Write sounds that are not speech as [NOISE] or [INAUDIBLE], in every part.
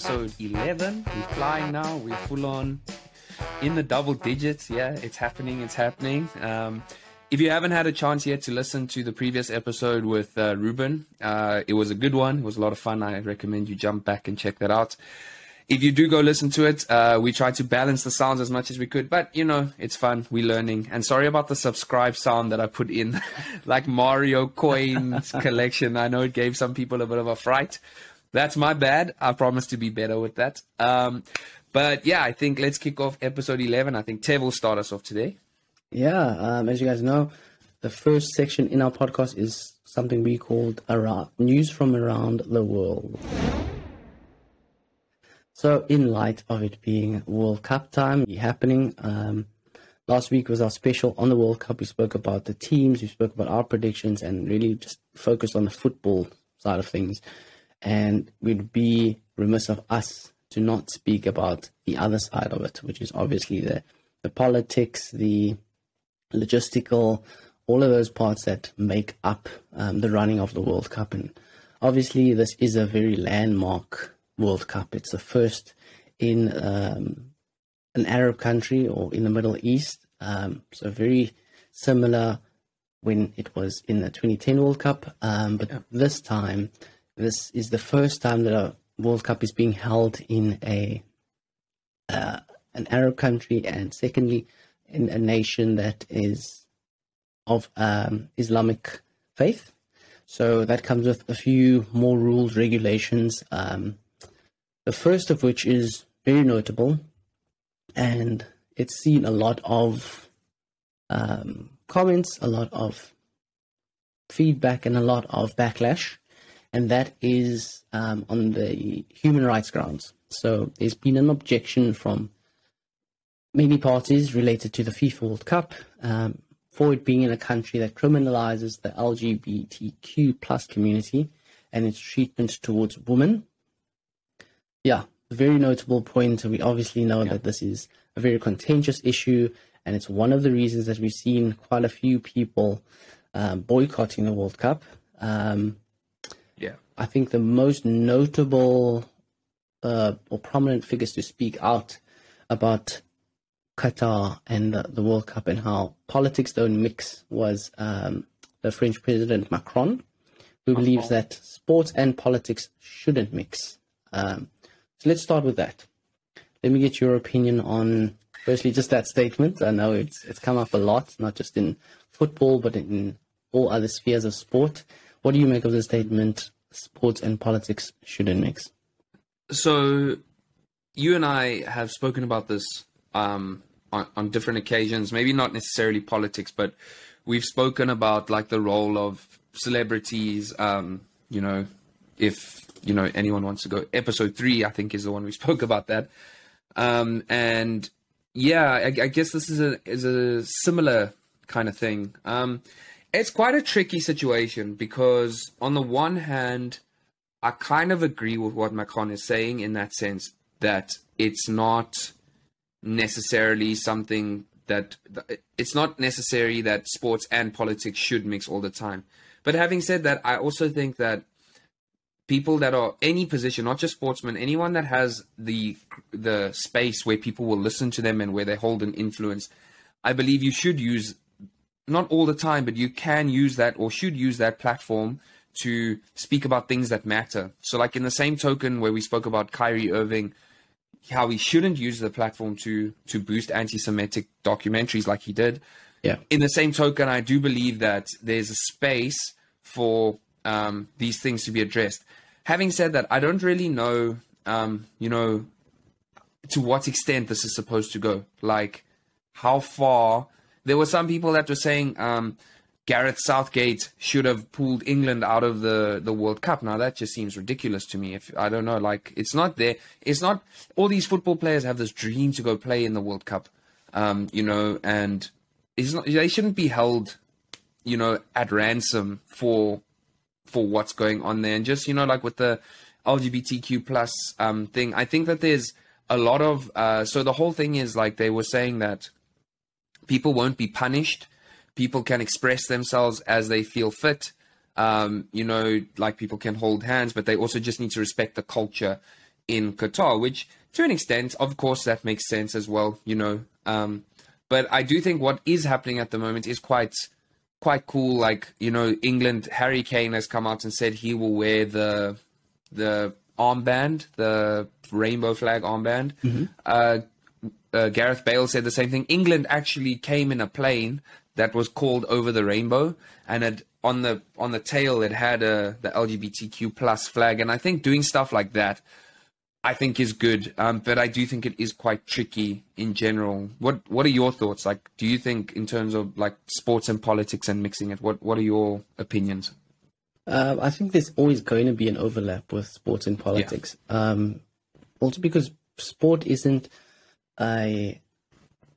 episode 11. We're flying now. We're full on in the double digits. Yeah, it's happening. It's happening. Um, if you haven't had a chance yet to listen to the previous episode with uh, Ruben, uh, it was a good one. It was a lot of fun. I recommend you jump back and check that out. If you do go listen to it, uh, we try to balance the sounds as much as we could, but you know, it's fun. We're learning. And sorry about the subscribe sound that I put in, [LAUGHS] like Mario coins [LAUGHS] collection. I know it gave some people a bit of a fright. That's my bad. I promise to be better with that. Um, but yeah, I think let's kick off episode 11. I think Tev will start us off today. Yeah, um, as you guys know, the first section in our podcast is something we called around, news from around the world. So, in light of it being World Cup time happening, um, last week was our special on the World Cup. We spoke about the teams, we spoke about our predictions, and really just focused on the football side of things. And we'd be remiss of us to not speak about the other side of it, which is obviously the, the politics, the logistical, all of those parts that make up um, the running of the World Cup. And obviously, this is a very landmark World Cup. It's the first in um, an Arab country or in the Middle East. Um, so very similar when it was in the 2010 World Cup. Um, but yeah. this time, this is the first time that a World Cup is being held in a uh, an Arab country, and secondly, in a nation that is of um, Islamic faith. So that comes with a few more rules, regulations. Um, the first of which is very notable, and it's seen a lot of um, comments, a lot of feedback, and a lot of backlash, and that is um, on the human rights grounds. So there's been an objection from many parties related to the FIFA World Cup um, for it being in a country that criminalizes the LGBTQ plus community and its treatment towards women yeah, very notable point. We obviously know yeah. that this is a very contentious issue, and it's one of the reasons that we've seen quite a few people um, boycotting the World Cup. Um, I think the most notable uh, or prominent figures to speak out about Qatar and the, the, World Cup and how politics don't mix was um, the French President Macron, who believes that sports and politics shouldn't mix. Um, so let's start with that. Let me get your opinion on firstly just that statement. I know it's it's come up a lot, not just in football but in all other spheres of sport. What do you make of the statement? Sports and politics shouldn't mix. So, you and I have spoken about this um, on, on different occasions. Maybe not necessarily politics, but we've spoken about like the role of celebrities. Um, you know, if you know anyone wants to go episode three i think is the one we [LAUGHS] spoke about that um, and yeah I, I, guess this is a is a similar kind of thing um, it's quite a tricky situation because on the one hand i kind of agree with what macron is saying in that sense that it's not necessarily something that it's not necessary that sports and politics should mix all the time. But having said that i also think that people that are any position, not just sportsmen, anyone that has the the space where people will listen to them and where they hold an influence, I believe you should use not all the time, but you can use that or should use that platform to speak about things that matter. So, like in the same token where we spoke about Kyrie Irving, how he shouldn't use the platform to to boost anti-Semitic documentaries like he did. Yeah. In the same token, I do believe that there's a space for um, these things to be addressed having said that, I don't really know, um, you know, to what extent this is supposed to go. Like, how far? There were some people that were saying um, Gareth Southgate should have pulled England out of the, the World Cup. Now that just seems ridiculous to me. If I don't know, like it's not there. It's not. All these football players have this dream to go play in the World Cup, um, you know, and it's not. They shouldn't be held, you know, at ransom for for what's going on there, and just you know, like with the LGBTQ plus um, thing, I think that there's a lot of uh, so the whole thing is like they were saying that people won't be punished, people can express themselves as they feel fit. Um, you know, like people can hold hands, but they also just need to respect the culture in Qatar, which to an extent, of course, that makes sense as well, you know. Um, but I do think what is happening at the moment is quite quite cool. Like you know, England Harry Kane has come out and said he will wear the the armband, the rainbow flag armband. Mm-hmm. Uh, uh, Gareth Bale said the same thing. England actually came in a plane that was called Over the Rainbow, and it, on the on the tail it had a the LGBTQ plus flag. And I think doing stuff like that, I think is good. Um, but I do think it is quite tricky in general. What What are your thoughts? Like, do you think in terms of like sports and politics and mixing it? What What are your opinions? Uh, I think there's always going to be an overlap with sports and politics. Yeah. Um, also because sport isn't a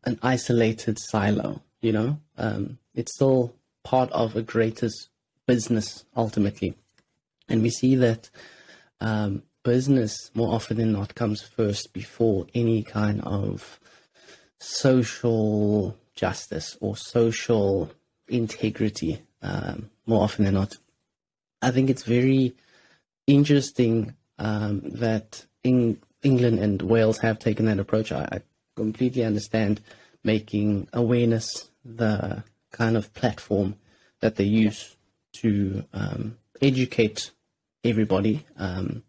an isolated silo. You know, um, it's still part of a greater business ultimately, and we see that um, business more often than not comes first before any kind of social justice or social integrity. Um, more often than not, I think it's very interesting um, that in England and Wales have taken that approach. I, completely understand making awareness the kind of platform that they use to um, educate everybody um,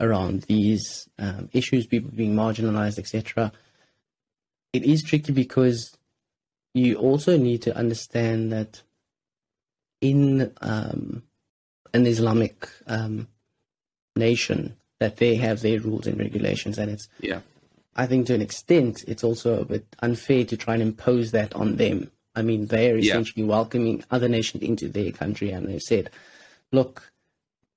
around these um, issues, people being marginalized, etc. It is tricky because you also need to understand that in um, an Islamic um, nation, that they have their rules and regulations, and it's yeah I think to an extent, it's also a bit unfair to try and impose that on them. I mean, they're essentially yeah. welcoming other nations into their country, and they've said, look,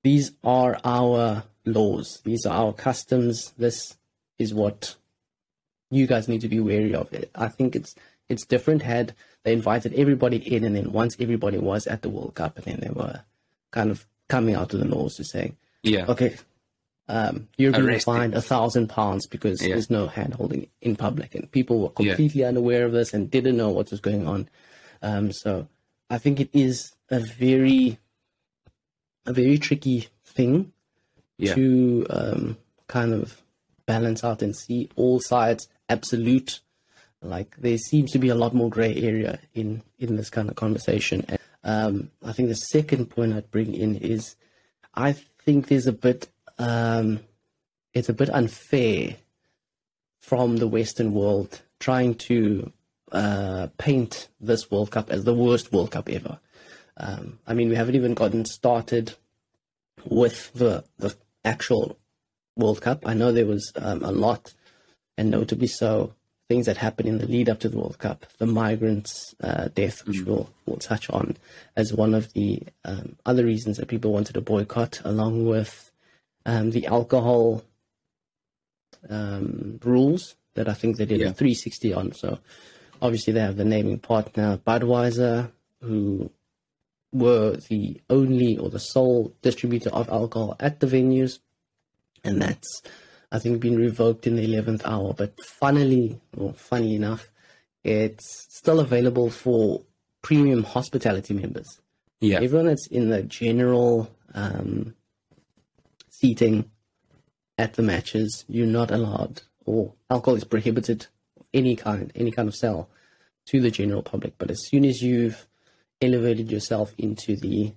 these are our laws, these are our customs, this is what you guys need to be wary of. It. I think it's it's different had they invited everybody in, and then once everybody was at the World Cup, and then they were kind of coming out of the laws to say, yeah, okay, um, you're being Arrested. fined a thousand pounds because yeah. there's no hand holding in public, and people were completely yeah. unaware of this and didn't know what was going on. Um, so I think it is a very, a very tricky thing yeah. to um, kind of balance out and see all sides absolute. Like there seems to be a lot more gray area in in this kind of conversation. And, um, I think the second point I'd bring in is I think there's a bit um, it's a bit unfair from the Western world trying to uh, paint this World Cup as the worst World Cup ever. Um, I mean, we haven't even gotten started with the the actual World Cup. I know there was um, a lot, and notably so, things that happened in the lead up to the World Cup. The migrants' uh, death, which mm. we'll we'll touch on, as one of the um, other reasons that people wanted to boycott, along with um, the alcohol um, rules that I think they did yeah. a 360 on. So obviously they have the naming partner Budweiser, who were the only or the sole distributor of alcohol at the venues, and that's I think been revoked in the 11th hour. But funnily, or funny enough, it's still available for premium hospitality members. Yeah, everyone that's in the general um, seating at the matches. You're not allowed, or alcohol is prohibited, any kind, any kind of sale to the general public. But as soon as you've elevated yourself into the,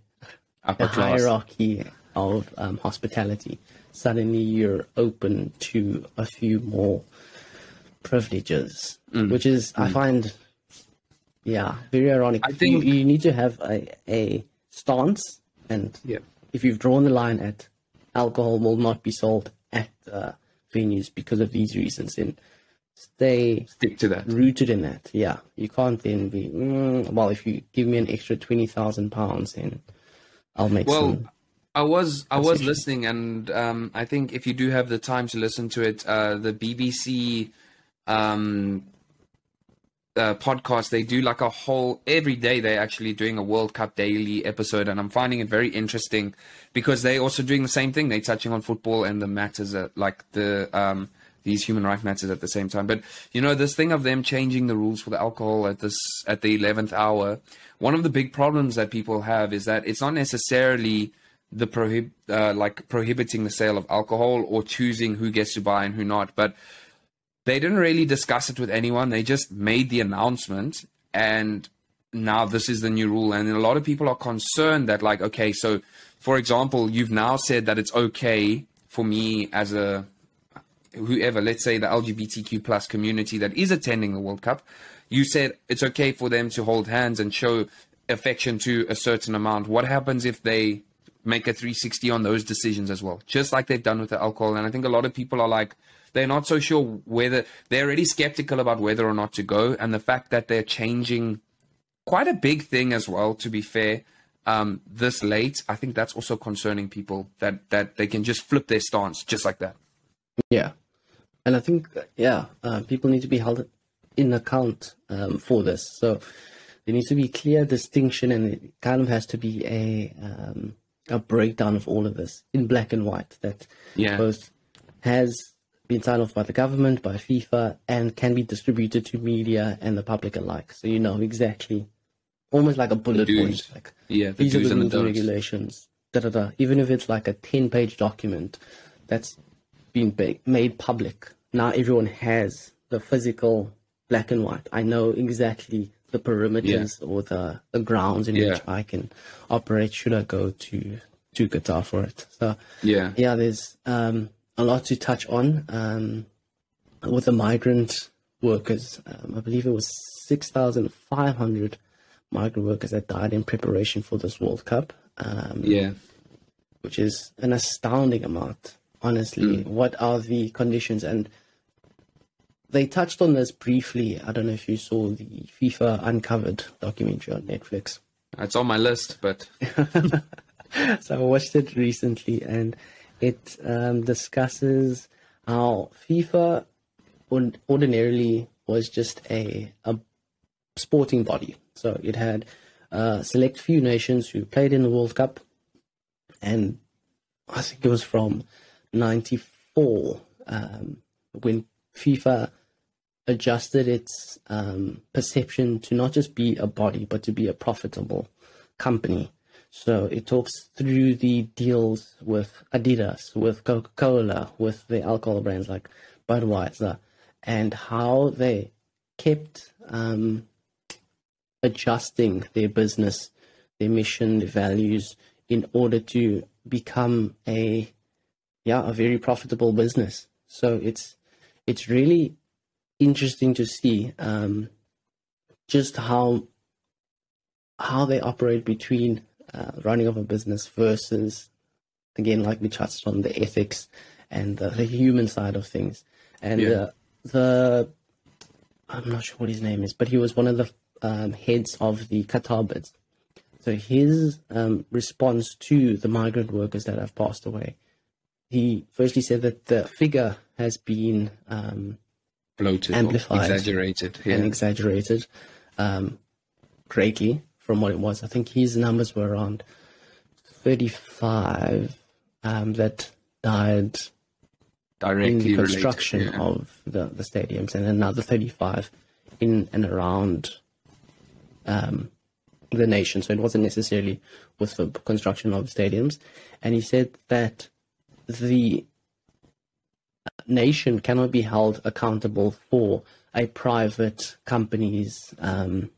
the hierarchy of um, hospitality, suddenly you're open to a few more privileges, mm. which is mm. I find, yeah, very ironic. I think you, you need to have a, a stance, and yeah. if you've drawn the line at alcohol will not be sold at uh, venues because of these reasons. And stay stick to that, rooted in that. Yeah, you can't then be mm, well. If you give me an extra twenty thousand pounds, then I'll make well, some. I was I was listening, and um, I think if you do have the time to listen to it, uh, the BBC um, uh, podcast, they do like a whole every day. They're actually doing a World Cup daily episode, and I'm finding it very interesting because they're also doing the same thing. They're touching on football and the matters that, like the um, these human rights matters at the same time. But you know, this thing of them changing the rules for the alcohol at this at the eleventh hour. One of the big problems that people have is that it's not necessarily the prohib uh, like prohibiting the sale of alcohol or choosing who gets to buy and who not. But they didn't really discuss it with anyone. They just made the announcement, and now this is the new rule. And a lot of people are concerned that, like, okay, so for example, you've now said that it's okay for me as a whoever, let's say the LGBTQ plus community that is attending the World Cup, you said it's okay for them to hold hands and show affection to a certain amount. What happens if they make a 360 on those decisions as well, just like they've done with the alcohol? And I think a lot of people are like, they're not so sure whether they're already skeptical about whether or not to go. And the fact that they're changing quite a big thing as well, to be fair. Um, this late, I think that's also concerning people that that they can just flip their stance just like that. Yeah, and I think yeah, uh, people need to be held in account um, for this. So there needs to be clear distinction, and it kind of has to be a um, a breakdown of all of this in black and white that yeah. both has been signed off by the government, by FIFA, and can be distributed to media and the public alike. So you know exactly, almost like a bullet point. Like, yeah, these are the rules and regulations. Da, da, da. Even if it's like a 10 page document that's been made public, now everyone has the physical black and white. I know exactly the perimeters yeah. or the, the grounds in yeah. which I can operate should I go to to Qatar for it. So yeah, yeah, there's um, a lot to touch on um, with the migrant workers. Um, I believe it was six thousand five hundred migrant workers that died in preparation for this World Cup. Um, yeah, which is an astounding amount. Honestly, mm. what are the conditions and they touched on this briefly. I don't know if you saw the FIFA Uncovered documentary on Netflix. It's on my list, but. [LAUGHS] so I watched it recently and it um, discusses how FIFA ordinarily was just a, a sporting body. So it had a select few nations who played in the World Cup, and I think it was from '94 um, when FIFA adjusted its um, perception to not just be a body, but to be a profitable company. So it talks through the deals with Adidas, with Coca Cola, with the alcohol brands like Budweiser, and how they kept um, adjusting their business, their mission, their values in order to become a yeah a very profitable business. So it's it's really interesting to see um, just how how they operate between uh, running of a business versus again like we touched on the ethics and the, the human side of things and yeah. uh, the i'm not sure what his name is but he was one of the um, heads of the qatar bids so his um, response to the migrant workers that have passed away he firstly said that the figure has been um, bloated, amplified, exaggerated, yeah. and exaggerated um, greatly from what it was. I think his numbers were around 35 um, that died directly in the construction related, yeah. of the, the stadiums, and another 35 in and around um, the nation. So it wasn't necessarily with the construction of stadiums. And he said that the nation cannot be held accountable for a private company's um,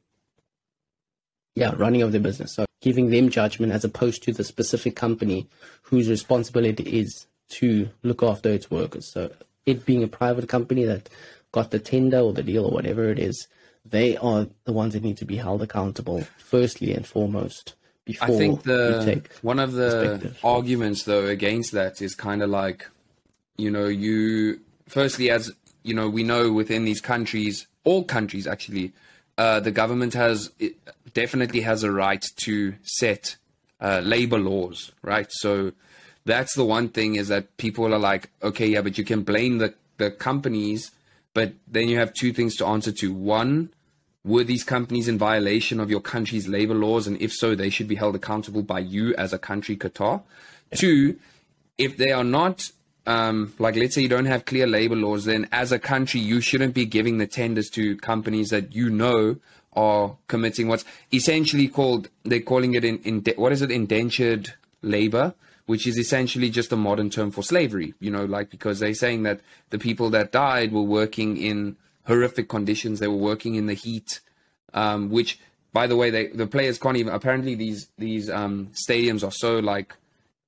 yeah running of their business. So giving them judgment as opposed to the specific company whose responsibility is to look after its workers. So it being a private company that got the tender or the deal or whatever it is, they are the ones that need to be held accountable firstly and foremost. Before I think the one of the arguments though against that is kind of like you know, you firstly, as you know, we know within these countries, all countries actually, uh, the government has definitely has a right to set uh, labor laws, right? So that's the one thing is that people are like, okay, yeah, but you can blame the the companies, but then you have two things to answer to. One, were these companies in violation of your country's labor laws, and if so, they should be held accountable by you as a country, Qatar. Yeah. Two, if they are not um, like let's say you don't have clear labor laws, then as a country you shouldn't be giving the tenders to companies that you know are committing what's essentially called they're calling it in, in what is it indentured labor, which is essentially just a modern term for slavery. You know, like because they're saying that the people that died were working in horrific conditions. They were working in the heat, um, which, by the way, they, the players can't even. Apparently, these these um, stadiums are so like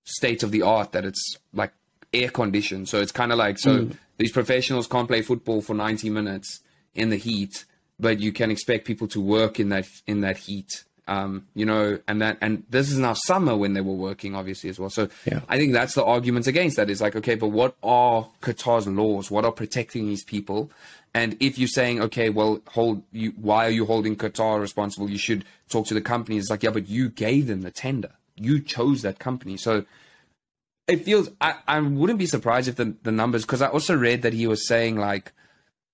state of the art that it's like air conditioned. So it's kind of like so mm. these professionals can't play football for 90 minutes in the heat, but you can expect people to work in that in that heat um, you know, and that and this is now summer when they were working, obviously as well. So yeah. I think that's the arguments against that. Is like, okay, but what are Qatar's laws? What are protecting these people? And if you're saying, okay, well, hold you, why are you holding Qatar responsible? You should talk to the company. It's like, yeah, but you gave them the tender. You chose that company. So it feels I, I wouldn't be surprised if the, the numbers because I also read that he was saying like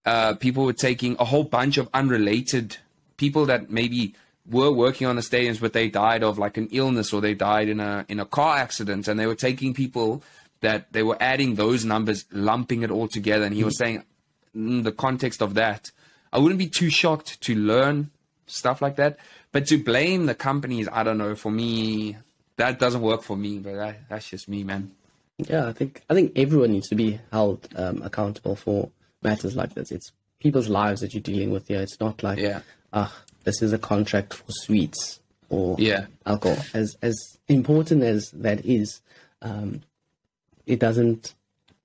uh, people were taking a whole bunch of unrelated people that maybe were working on the stadiums, but they died of like an illness or they died in a in a car accident, and they were taking people that they were adding those numbers, lumping it all together. And he was saying, in the context of that, I wouldn't be too shocked to learn stuff like that, but to blame the companies, I don't know. For me, that doesn't work for me. But that, that's just me, man. Yeah, I think I think everyone needs to be held um, accountable for matters like this. It's people's lives that you're dealing with here. It's not like yeah. Uh, this is a contract for sweets or yeah. alcohol. As as important as that is, um, it doesn't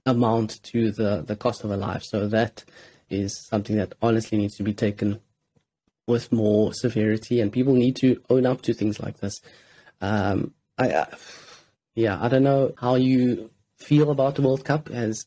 amount to the the cost of a life. So that is something that honestly needs to be taken with more severity, and people need to own up to things like this. Um, I, uh, yeah, I don't know how you feel about the World Cup. Has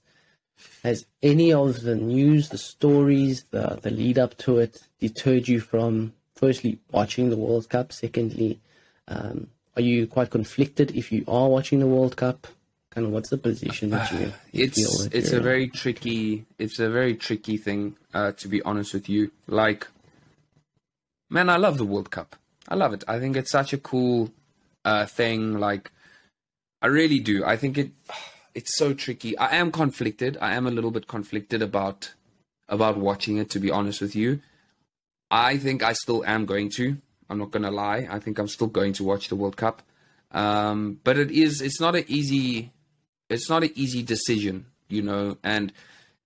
has any of the news, the stories, the the lead up to it deterred you from firstly watching the World Cup? Secondly, um, are you quite conflicted if you are watching the World Cup? Kind of what's the position that you, you [SIGHS] it's, feel? it's a in? very tricky. It's a very tricky thing, uh, to be honest with you. Like, man, I love the World Cup. I love it. I think it's such a cool uh, thing. Like, I really do. I think it. [SIGHS] It's so tricky. I am conflicted. I am a little bit conflicted about about watching it. To be honest with you, I think I still am going to. I'm not to lie. I think I'm still going to watch the World Cup. Um, but it is. It's not an easy. It's not an easy decision, you know. And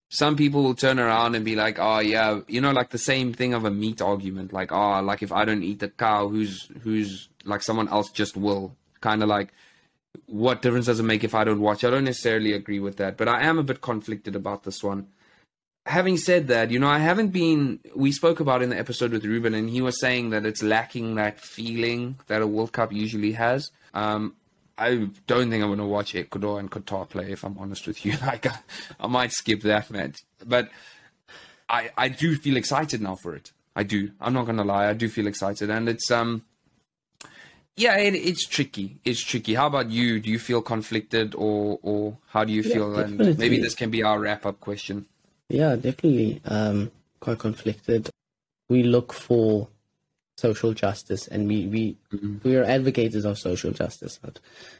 some people will turn around and be like, "Oh yeah, you know, like the same thing of a meat argument. Like, oh, like if I don't eat the cow, who's who's like someone else just will." Kind of like, what difference does it make if I don't watch? I don't necessarily agree with that, but I am a bit conflicted about this one having said that, you know, I haven't been. We spoke about in the episode with Ruben, and he was saying that it's lacking that feeling that a World Cup usually has. Um, I don't think I'm going to watch Ecuador and Qatar play. If I'm honest with you, [LAUGHS] like I, I might skip that match. But I I do feel excited now for it. I do. I'm not going to lie. I do feel excited, and it's um. Yeah, it, it's tricky. It's tricky. How about you? Do you feel conflicted, or or how do you yeah, feel? Definitely. And maybe this can be our wrap up question. Yeah, definitely. Um, quite conflicted. We look for social justice, and we we mm-hmm. we are advocates of social justice. I'd,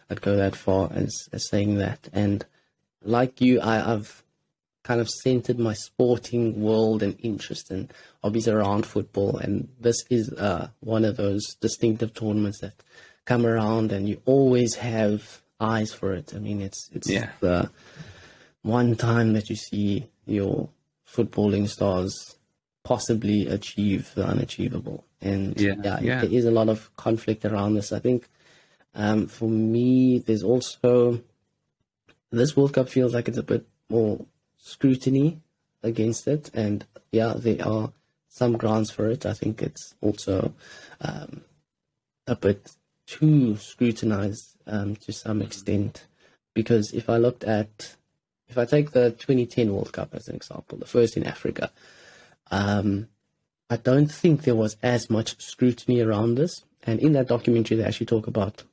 I'd go that far as, as saying that. And like you, I, I've kind of centered my sporting world and interest and hobbies around football, and this is uh, one of those distinctive tournaments that come around, and you always have eyes for it. I mean, it's it's yeah. the one time that you see your footballing stars possibly achieve the unachievable. And yeah, yeah, yeah. there is a lot of conflict around this. I think um, for me, there's also this World Cup feels like it's a bit more scrutiny against it. And yeah, there are some grounds for it. I think it's also um, a bit too scrutinized um, to some extent. Because if I looked at if I take the 2010 World Cup as an example, the first in Africa, um, I don't think there was as much scrutiny around this. And in that documentary, they actually talk about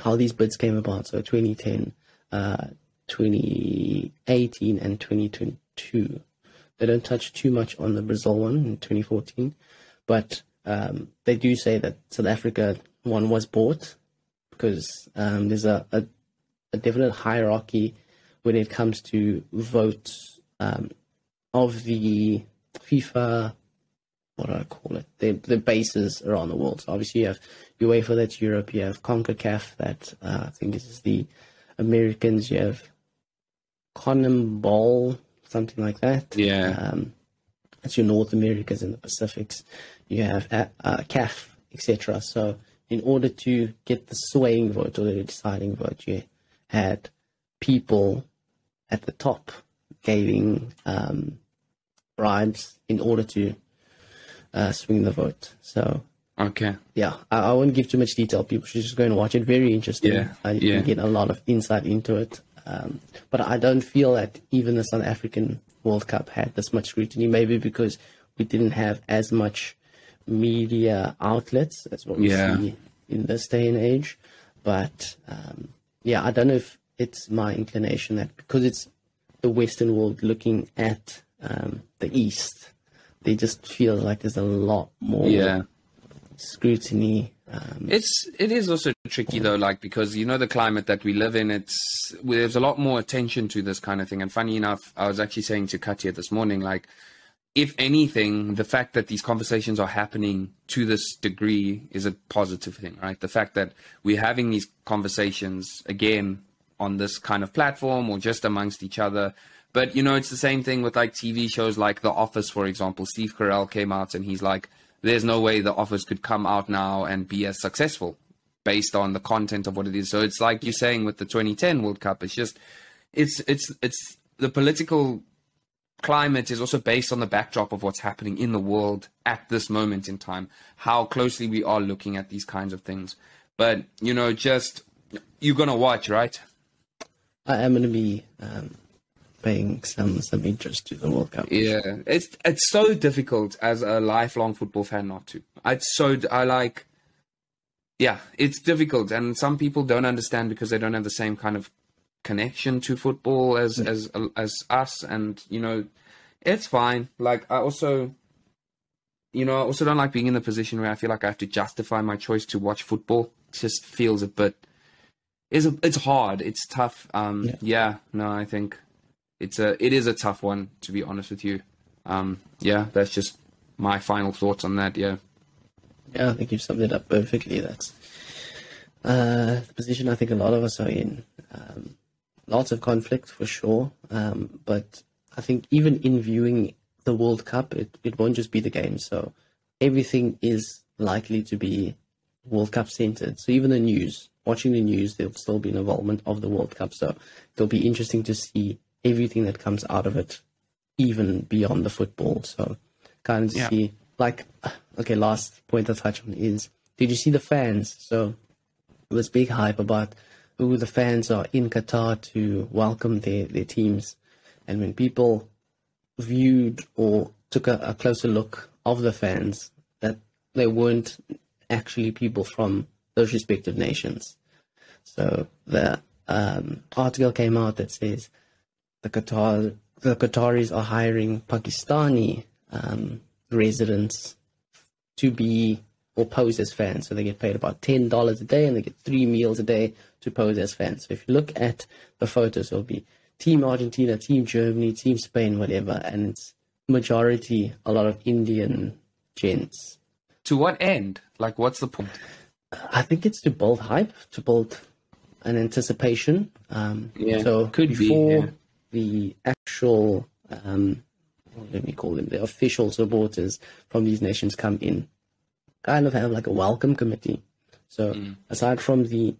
how these bids came about. So 2010, uh, 2018, and 2022. They don't touch too much on the Brazil one in 2014, but um, they do say that South Africa one was bought because um, there's a, a, a definite hierarchy when it comes to votes um, of the FIFA what do I call it? The the bases around the world. So obviously you have UEFA that's Europe. You have Concacaf that uh, I think is the Americans. You have CONMEBOL, something like that. Yeah. Um, that's your North Americas and the Pacifics. You have uh, uh, CAF, etc. So in order to get the swaying vote or the deciding vote, you had people at the top giving um, bribes in order to uh, swing the vote. So Okay. yeah, I, I won't give too much detail. People should just go and watch it. Very interesting. Yeah, Uh, you yeah. can get a lot of insight into it. Um, but I don't feel that even the South African World Cup had this much scrutiny. Maybe because we didn't have as much media outlets as what we Yeah. see in this day and age. But um, yeah, I don't know if it's my inclination that because it's the Western world looking at um, the East, they just feel like there's a lot more Yeah. scrutiny. Um, It's it is also tricky though, like because you know the climate that we live in. It's there's a lot more attention to this kind of thing. And funny enough, I was actually saying to Katya this morning, like if anything, the fact that these conversations are happening to this degree is a positive thing, right? The fact that we're having these conversations again on this kind of platform or just amongst each other. But you know, it's the same thing with like TV shows like The Office, for example. Steve Carell came out and he's like, "There's no way The Office could come out now and be as successful based on the content of what it is." So it's like you're saying with the 2010 World Cup. It's just, it's it's it's the political climate is also based on the backdrop of what's happening in the world at this moment in time, how closely we are looking at these kinds of things. But, you know, just you're going to watch, right? I am going to be um, paying some some interest to the World Cup. Yeah. It's it's so difficult as a lifelong football fan not to. It's so I like yeah, it's difficult and some people don't understand because they don't have the same kind of connection to football as as as us and you know it's fine like i also you know i also don't like being in the position where i feel like i have to justify my choice to watch football it just feels a bit it's a, it's hard it's tough um Yeah. yeah. no i think it's a it is a tough one to be honest with you um yeah that's just my final thoughts on that yeah Yeah, I think you've summed it up perfectly. That's uh, the position I think a lot of us are in. Um, lots of conflict for sure, um, but I think even in viewing the World Cup, it, it won't just be the game. So everything is likely to be World Cup centered. So even the news, watching the news, there'll still be an involvement of the World Cup. So it'll be interesting to see everything that comes out of it, even beyond the football. So kind of Yeah. see, like, [SIGHS] okay, last point I touch on is, did you see the fans? So there was big hype about who the fans are in Qatar to welcome their, their teams. And when people viewed or took a, a closer look of the fans, that they weren't actually people from those respective nations. So the um, article came out that says the Qatar the Qataris are hiring Pakistani um, residents to be or pose as fans. So they get paid about ten dollars a day, and they get three meals a day to pose as fans. So if you look at the photos, it'll be Team Argentina, Team Germany, Team Spain, whatever, and it's majority a lot of Indian gents. to what end like what's the point I think it's to build hype, to build an anticipation. Um, Yeah, so could be, yeah. The actual, um, what let me call them, the official supporters from these nations come in, kind of have like a welcome committee. So Mm. aside from the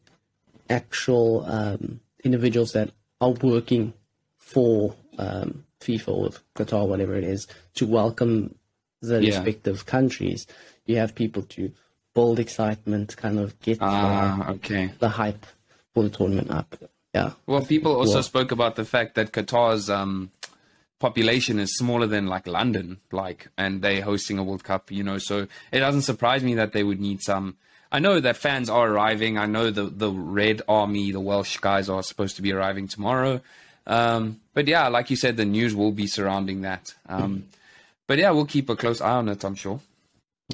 actual um, individuals that are working for um, FIFA or Qatar, whatever it is, to welcome the Yeah. respective countries, you have people to build excitement, kind of get ah okay the hype for the tournament up. Yeah. Well, people also Well- spoke about the fact that Qatar's um, population is smaller than like London, like, and they're hosting a World Cup, you know. So it doesn't surprise me that they would need some. I know that fans are arriving. I know the the Red Army, the Welsh guys, are supposed to be arriving tomorrow. Um, but yeah, like you said, the news will be surrounding that. Um, but yeah, we'll keep a close eye on it. I'm sure.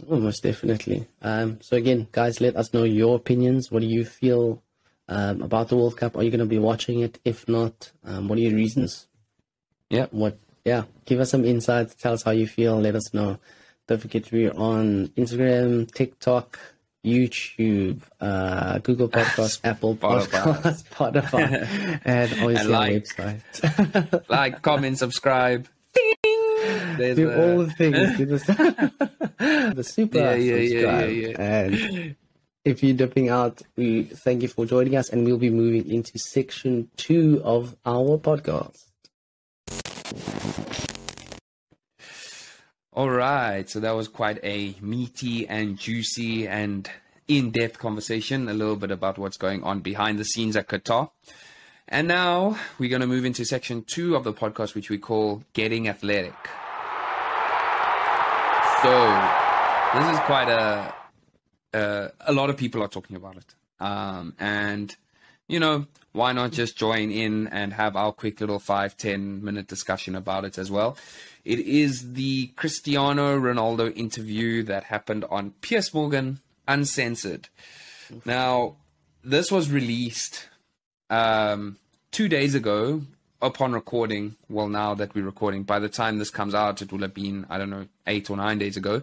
Oh, most definitely. Um, so again, guys, let us know your opinions. What do you feel um, about the World Cup? Are you going to be watching it? If not, um, what are your reasons? Yeah. What? Yeah, give us some insights. Tell us how you feel. Let us know. Don't forget we're on Instagram, TikTok, YouTube, uh, Google [LAUGHS] Podcasts, Apple Podcasts, [LAUGHS] Spotify, [LAUGHS] and obviously And like. our website. like, comment, subscribe. Ding! There's do all the things. Do the, the super Yeah, yeah, yeah, subscribe. yeah, yeah. And if you're dipping out, we thank you for joining us, and we'll be moving into section two of our podcast. All right, so that was quite a meaty and juicy and in-depth conversation, a little bit about what's going on behind the scenes at Qatar. And now we're going to move into section two of the podcast, which we call Getting Athletic. So this is quite a uh, a lot of people are talking about it, um, and you know why not just join in and have our quick little five ten minute discussion about it as well. It is the Cristiano Ronaldo interview that happened on Piers Morgan Uncensored. Now, this was released um, two days ago upon recording. Well, now that we're recording, by the time this comes out, it will have been, I don't know, eight or nine days ago.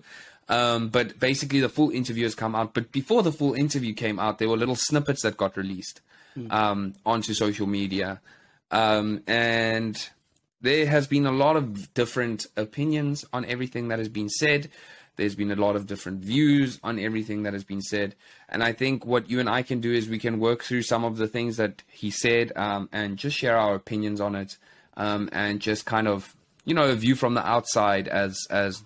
Um, but basically, the full interview has come out. But before the full interview came out, there were little snippets that got released um, onto social media. Um, and there has been a lot of different opinions on everything that has been said. There's been a lot of different views on everything that has been said. And I think what you and I can do is we can work through some of the things that he said um, and just share our opinions on it um, and just kind of, you know, a view from the outside as, as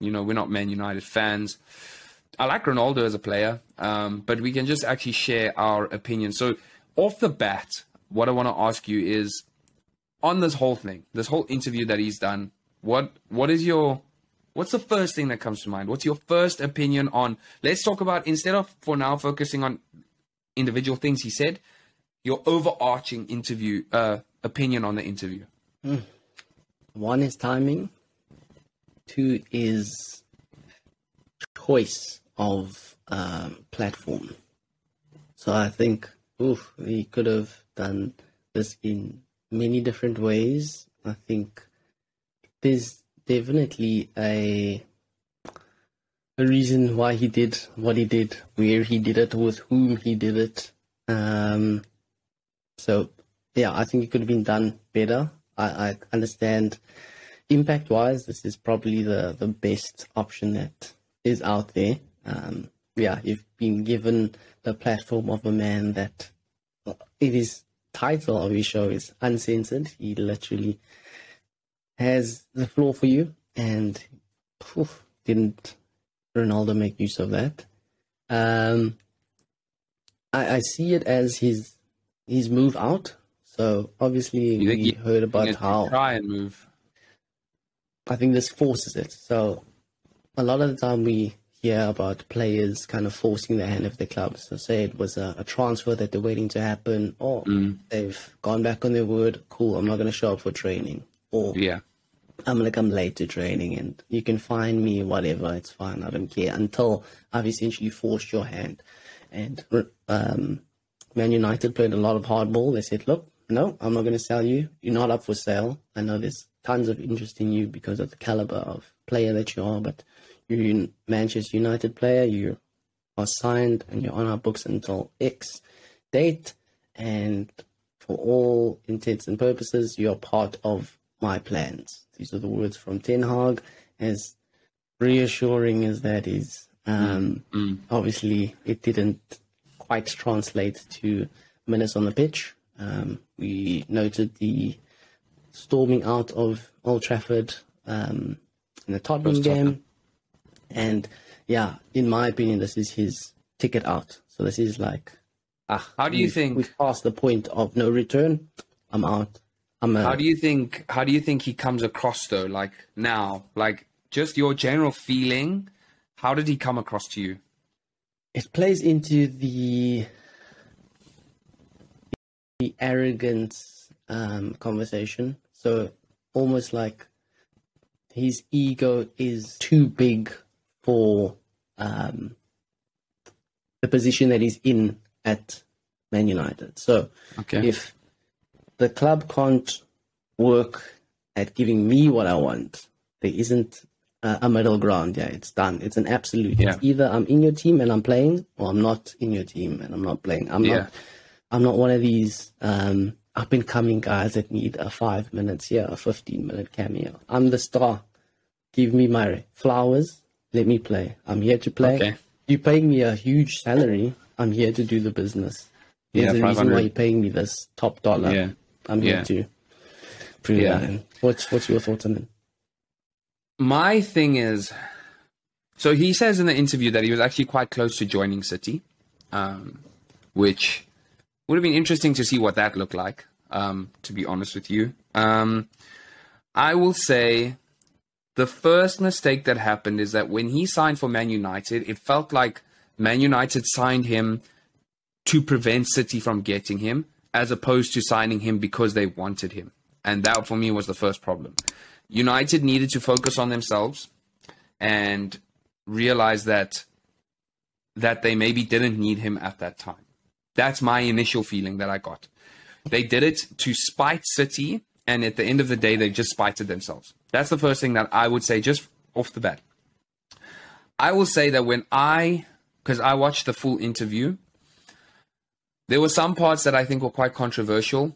you know, we're not Man United fans. I like Ronaldo as a player, um, but we can just actually share our opinions. So, off the bat, what I want to ask you is on this whole thing, this whole interview that he's done, what what is your what's the first thing that comes to mind? What's your first opinion on let's talk about instead of for now focusing on individual things he said, your overarching interview uh opinion on the interview. One is timing. Two is choice of um, platform. So I think, oof, we could have done this in many different ways. I think there's definitely a a reason why he did what he did, where he did it, with whom he did it. Um, so yeah, I think it could have been done better. I, I understand impact wise, this is probably the, the best option that is out there. Um, yeah, you've been given the platform of a man that it is title of his show is uncensored. He literally has the floor for you, and phew, didn't Ronaldo make use of that? Um, I, I see it as his his move out. So obviously we he- heard about how try and move. I think this forces it. So a lot of the time we hear about players kind of forcing the hand of the club. So say it was a, a transfer that they're waiting to happen, or they've gone back on their word. Cool, I'm not going to show up for training, or Yeah. I'm going to come late to training, and you can find me whatever. It's fine. I don't care until I've essentially forced your hand. And um, Man United played a lot of hardball. They said, look, no, I'm not going to sell you. You're not up for sale. I know there's tons of interest in you because of the caliber of player that you are, but you're a Manchester United player. You are signed and you're on our books until X date. And for all intents and purposes, you're part of my plans. These are the words from Ten Hag. As reassuring as that is, um, obviously it didn't quite translate to minutes on the pitch. Um, we noted the storming out of Old Trafford um, in the Tottenham First Tottenham. game, and yeah, in my opinion, this is his ticket out. So this is like, ah, How do you we've- think- we've passed the point of no return? I'm out. I'm How do you think how do you think he comes across though? Like now, like just your general feeling. How did he come across to you? it plays into the the arrogance um, conversation. So almost like his ego is too big for um, the position that he's in at Man United. So Okay. if the club can't work at giving me what I want, there isn't a, a middle ground. Yeah, it's done. It's an absolute. Yeah. It's either I'm in your team and I'm playing, or I'm not in your team and I'm not playing. I'm Yeah. not. I'm not one of these um, up and coming guys that need a five minutes here, a fifteen minute cameo. I'm the star. Give me my flowers. Let me play. I'm here to play. Okay. You're paying me a huge salary. I'm here to do the business. Here's Yeah, the reason why you're paying me this top dollar. Yeah. I'm here Yeah. to prove Yeah. that. What's what's your thoughts on it? My thing is, so he says in the interview that he was actually quite close to joining City, um, which would have been interesting to see what that looked like. Um, to be honest with you, um, I will say the first mistake that happened is that when he signed for Man United, it felt like Man United signed him to prevent City from getting him, as opposed to signing him because they wanted him. And that for me was the first problem. United needed to focus on themselves and realize that that they maybe didn't need him at that time. That's my initial feeling that I got. They did it to spite City, and at the end of the day, they just spited themselves. That's the first thing that I would say just off the bat. I will say that when I, because I watched the full interview, there were some parts that I think were quite controversial.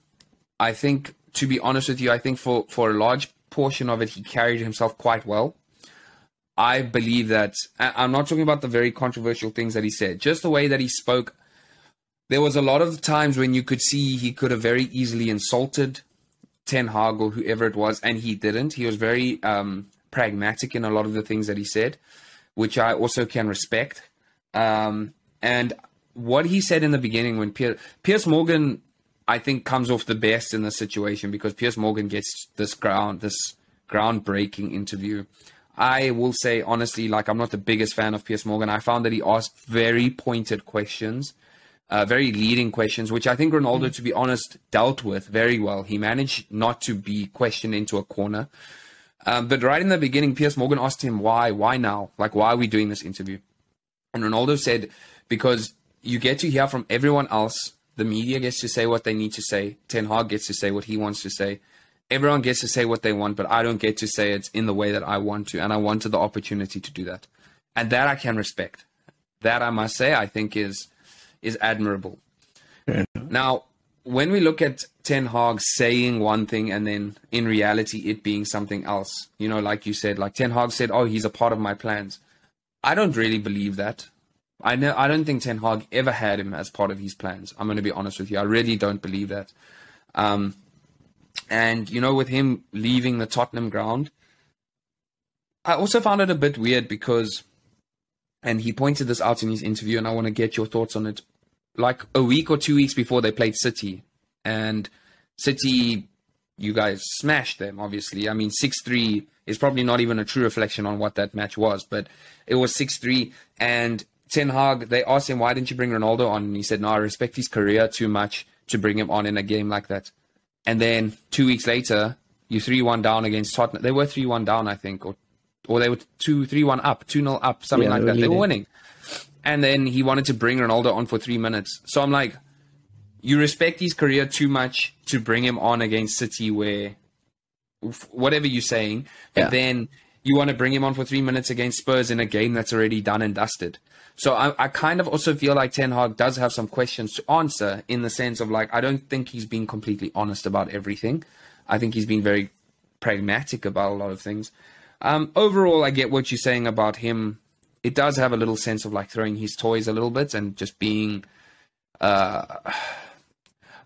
I think, to be honest with you, I think for, for a large portion of it, he carried himself quite well. I believe that I'm not talking about the very controversial things that he said, just the way that he spoke. There was a lot of times when you could see he could have very easily insulted Ten Hag or whoever it was, and he didn't. He was very um, pragmatic in a lot of the things that he said, which I also can respect. Um, and what he said in the beginning when Pier- Piers Morgan, I think, comes off the best in this situation because Piers Morgan gets this ground, this groundbreaking interview. I will say honestly, like I'm not the biggest fan of Piers Morgan. I found that he asked very pointed questions, uh, very leading questions, which I think Ronaldo, to be honest, dealt with very well. He managed not to be questioned into a corner. Um, but right in the beginning, Piers Morgan asked him why, why now, like why are we doing this interview? And Ronaldo said, because you get to hear from everyone else. The media gets to say what they need to say. Ten Hag gets to say what he wants to say. Everyone gets to say what they want, but I don't get to say it in the way that I want to. And I wanted the opportunity to do that. And that I can respect. That I must say, I think is is admirable. Now, when we look at Ten Hag saying one thing and then in reality it being something else, you know, like you said, like Ten Hag said, "Oh, he's a part of my plans." I don't really believe that. I know I don't think Ten Hag ever had him as part of his plans. I'm going to be honest with you. I really don't believe that. Um, and you know, with him leaving the Tottenham ground, I also found it a bit weird because, and he pointed this out in his interview, and I want to get your thoughts on it. Like a week or two weeks before they played City, and City, you guys smashed them. Obviously, I mean six three is probably not even a true reflection on what that match was, but it was six three. And Ten Hag, they asked him why didn't you bring Ronaldo on, and he said, "No, I respect his career too much to bring him on in a game like that." And then two weeks later, you three one down against Tottenham. They were three one down, I think, or or they were two three one up, two 0 up, something Yeah, like that. They were winning. And then he wanted to bring Ronaldo on for three minutes. So I'm like, you respect his career too much to bring him on against City, where whatever you're saying, but Yeah. then you want to bring him on for three minutes against Spurs in a game that's already done and dusted. So I, I kind of also feel like Ten Hag does have some questions to answer in the sense of like I don't think he's been completely honest about everything. I think he's been very pragmatic about a lot of things. Um, overall, I get what you're saying about him. It does have a little sense of like throwing his toys a little bit and just being. Uh,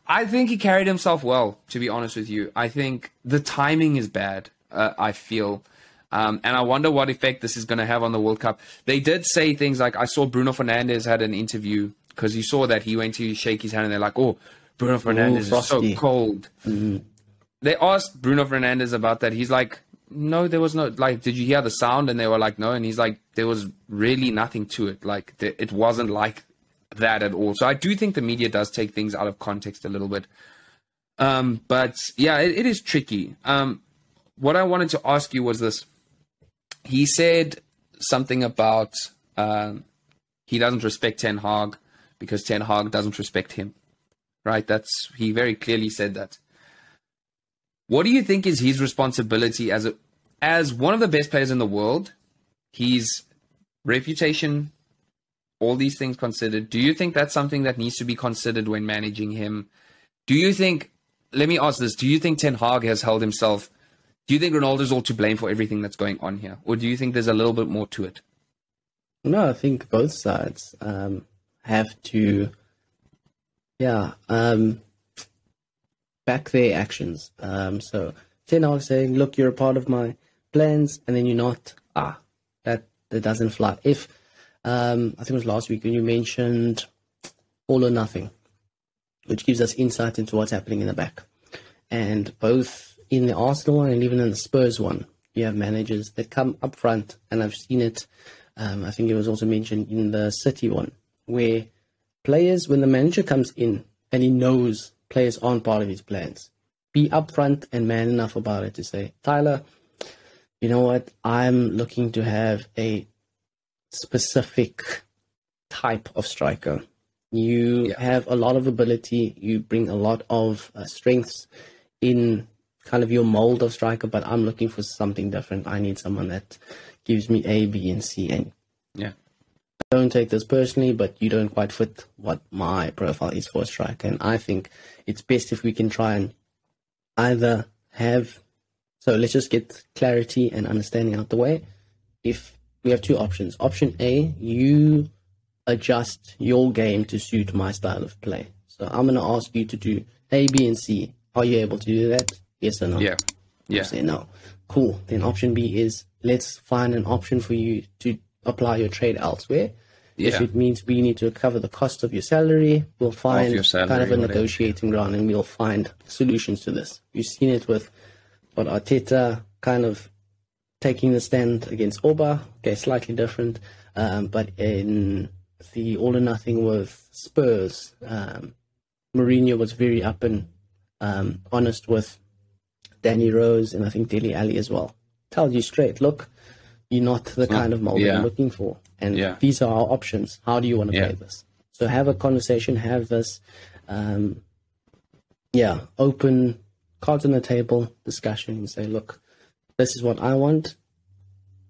I think he carried himself well, to be honest with you. I think the timing is bad. Uh, I feel. Um, and I wonder what effect this is going to have on the World Cup. They did say things like I saw Bruno Fernandes had an interview because you saw that he went to shake his hand and they're like, "Oh, Bruno Fernandes is so cold." They asked Bruno Fernandes about that. He's like, "No, there was no like. Did you hear the sound?" And they were like, "No." And he's like, "There was really nothing to it. Like th- it wasn't like that at all." So I do think the media does take things out of context a little bit. Um, but yeah, it, it is tricky. Um, what I wanted to ask you was this. He said something about um, he doesn't respect Ten Hag because Ten Hag doesn't respect him. Right? That's he very clearly said that. What do you think is his responsibility as a as one of the best players in the world, his reputation, all these things considered, do you think that's something that needs to be considered when managing him? Do you think? Let me ask this: Do you think Ten Hag has held himself? Do you think Ronaldo's all to blame for everything that's going on here, or do you think there's a little bit more to it? No, I think both sides um, have to, yeah, um, back their actions. Um, so Ten saying, "Look, you're a part of my plans," and then you're not. Ah, that that doesn't fly. If um, I think it was last week when you mentioned all or nothing, which gives us insight into what's happening in the back, and both in the Arsenal one and even in the Spurs one, you have managers that come up front, and I've seen it. Um, I think it was also mentioned in the City one, where players, when the manager comes in and he knows players aren't part of his plans, be upfront and man enough about it to say, Tyler, you know what? I'm looking to have a specific type of striker. You Yeah. have a lot of ability. You bring a lot of uh, strengths in kind of your mold of striker, but I'm looking for something different. I need someone that gives me A, B, and C. And Yeah. Don't take this personally, but you don't quite fit what my profile is for a striker. And I think it's best if we can try and either have so let's just get clarity and understanding out the way. If we have two options, option A, you adjust your game to suit my style of play. So I'm going to ask you to do A, B, and C. Are you able to do that? Yes or no? Yeah, yeah, say no. Cool. Then option B is let's find an option for you to apply your trade elsewhere. If it means we need to cover the cost of your salary, we'll find salary, kind of a negotiating ground and we'll find solutions to this. You've seen it with what Arteta kind of taking the stand against Oba. Okay, slightly different. Um, but in the all or nothing with Spurs, um, Mourinho was very up and um, honest with Danny Rose and I think Dele Alli as well. Tells you straight, look, you're not the kind of mold yeah. I'm looking for. And Yeah. these are our options. How do you want to Yeah. play this? So have a conversation, have this, um, yeah, open cards on the table discussion and say, look, this is what I want.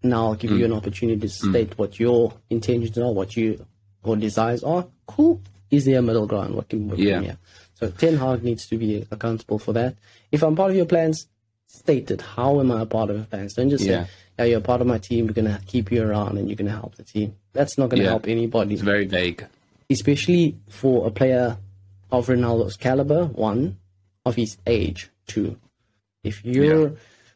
Now I'll give Mm. you an opportunity to state what your intentions are, what you or desires are. Cool. Is there a middle ground? What can we Yeah. here? So Ten Hag needs to be accountable for that. If I'm part of your plans, state it. How am I a part of your plans? Don't just Yeah. say, yeah, you're part of my team. We're going to keep you around and you're going to help the team. That's not going to Yeah. help anybody it's very vague. especially for a player of Ronaldo's caliber, one, of his age, two. If you're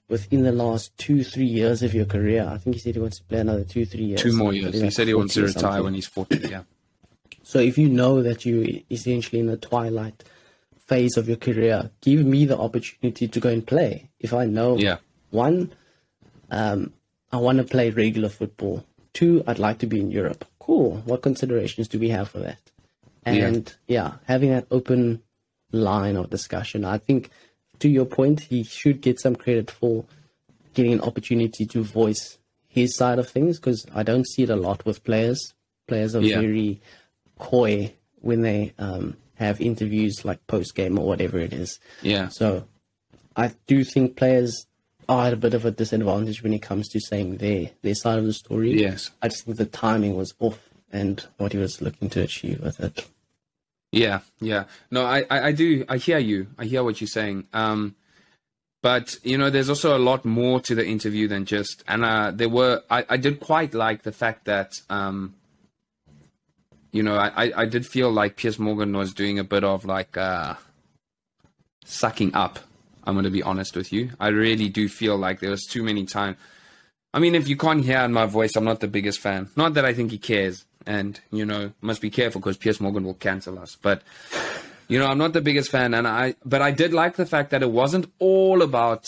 within the last two, three years of your career, I think he said he wants to play another two, three years. Two more years. He said he wants to retire when he's forty. Yeah, So if you know that you're essentially in the twilight phase of your career, give me the opportunity to go and play. If I know, yeah, one, um, I want to play regular football. Two, I'd like to be in Europe. Cool. What considerations do we have for that? Yeah. And yeah, having that open line of discussion. I think to your point, he should get some credit for getting an opportunity to voice his side of things because I don't see it a lot with players. Players are Yeah. very coy when they um, have interviews like post game or whatever it is. yeah. So I do think players are at a bit of a disadvantage when it comes to saying their their side of the story. Yes. I just think the timing was off and what he was looking to achieve with it. Yeah, yeah. No, I, I, I do. I hear you. I hear what you're saying. Um, but you know, there's also a lot more to the interview than just. And uh, there were. I, I did quite like the fact that. Um, you know, I, I, I did feel like Piers Morgan was doing a bit of like uh, sucking up. I'm going to be honest with you. I really do feel like there was too many times. I mean, if you can't hear in my voice, I'm not the biggest fan. Not that I think he cares, and you know, must be careful because Piers Morgan will cancel us. But you know, I'm not the biggest fan, and I but I did like the fact that it wasn't all about.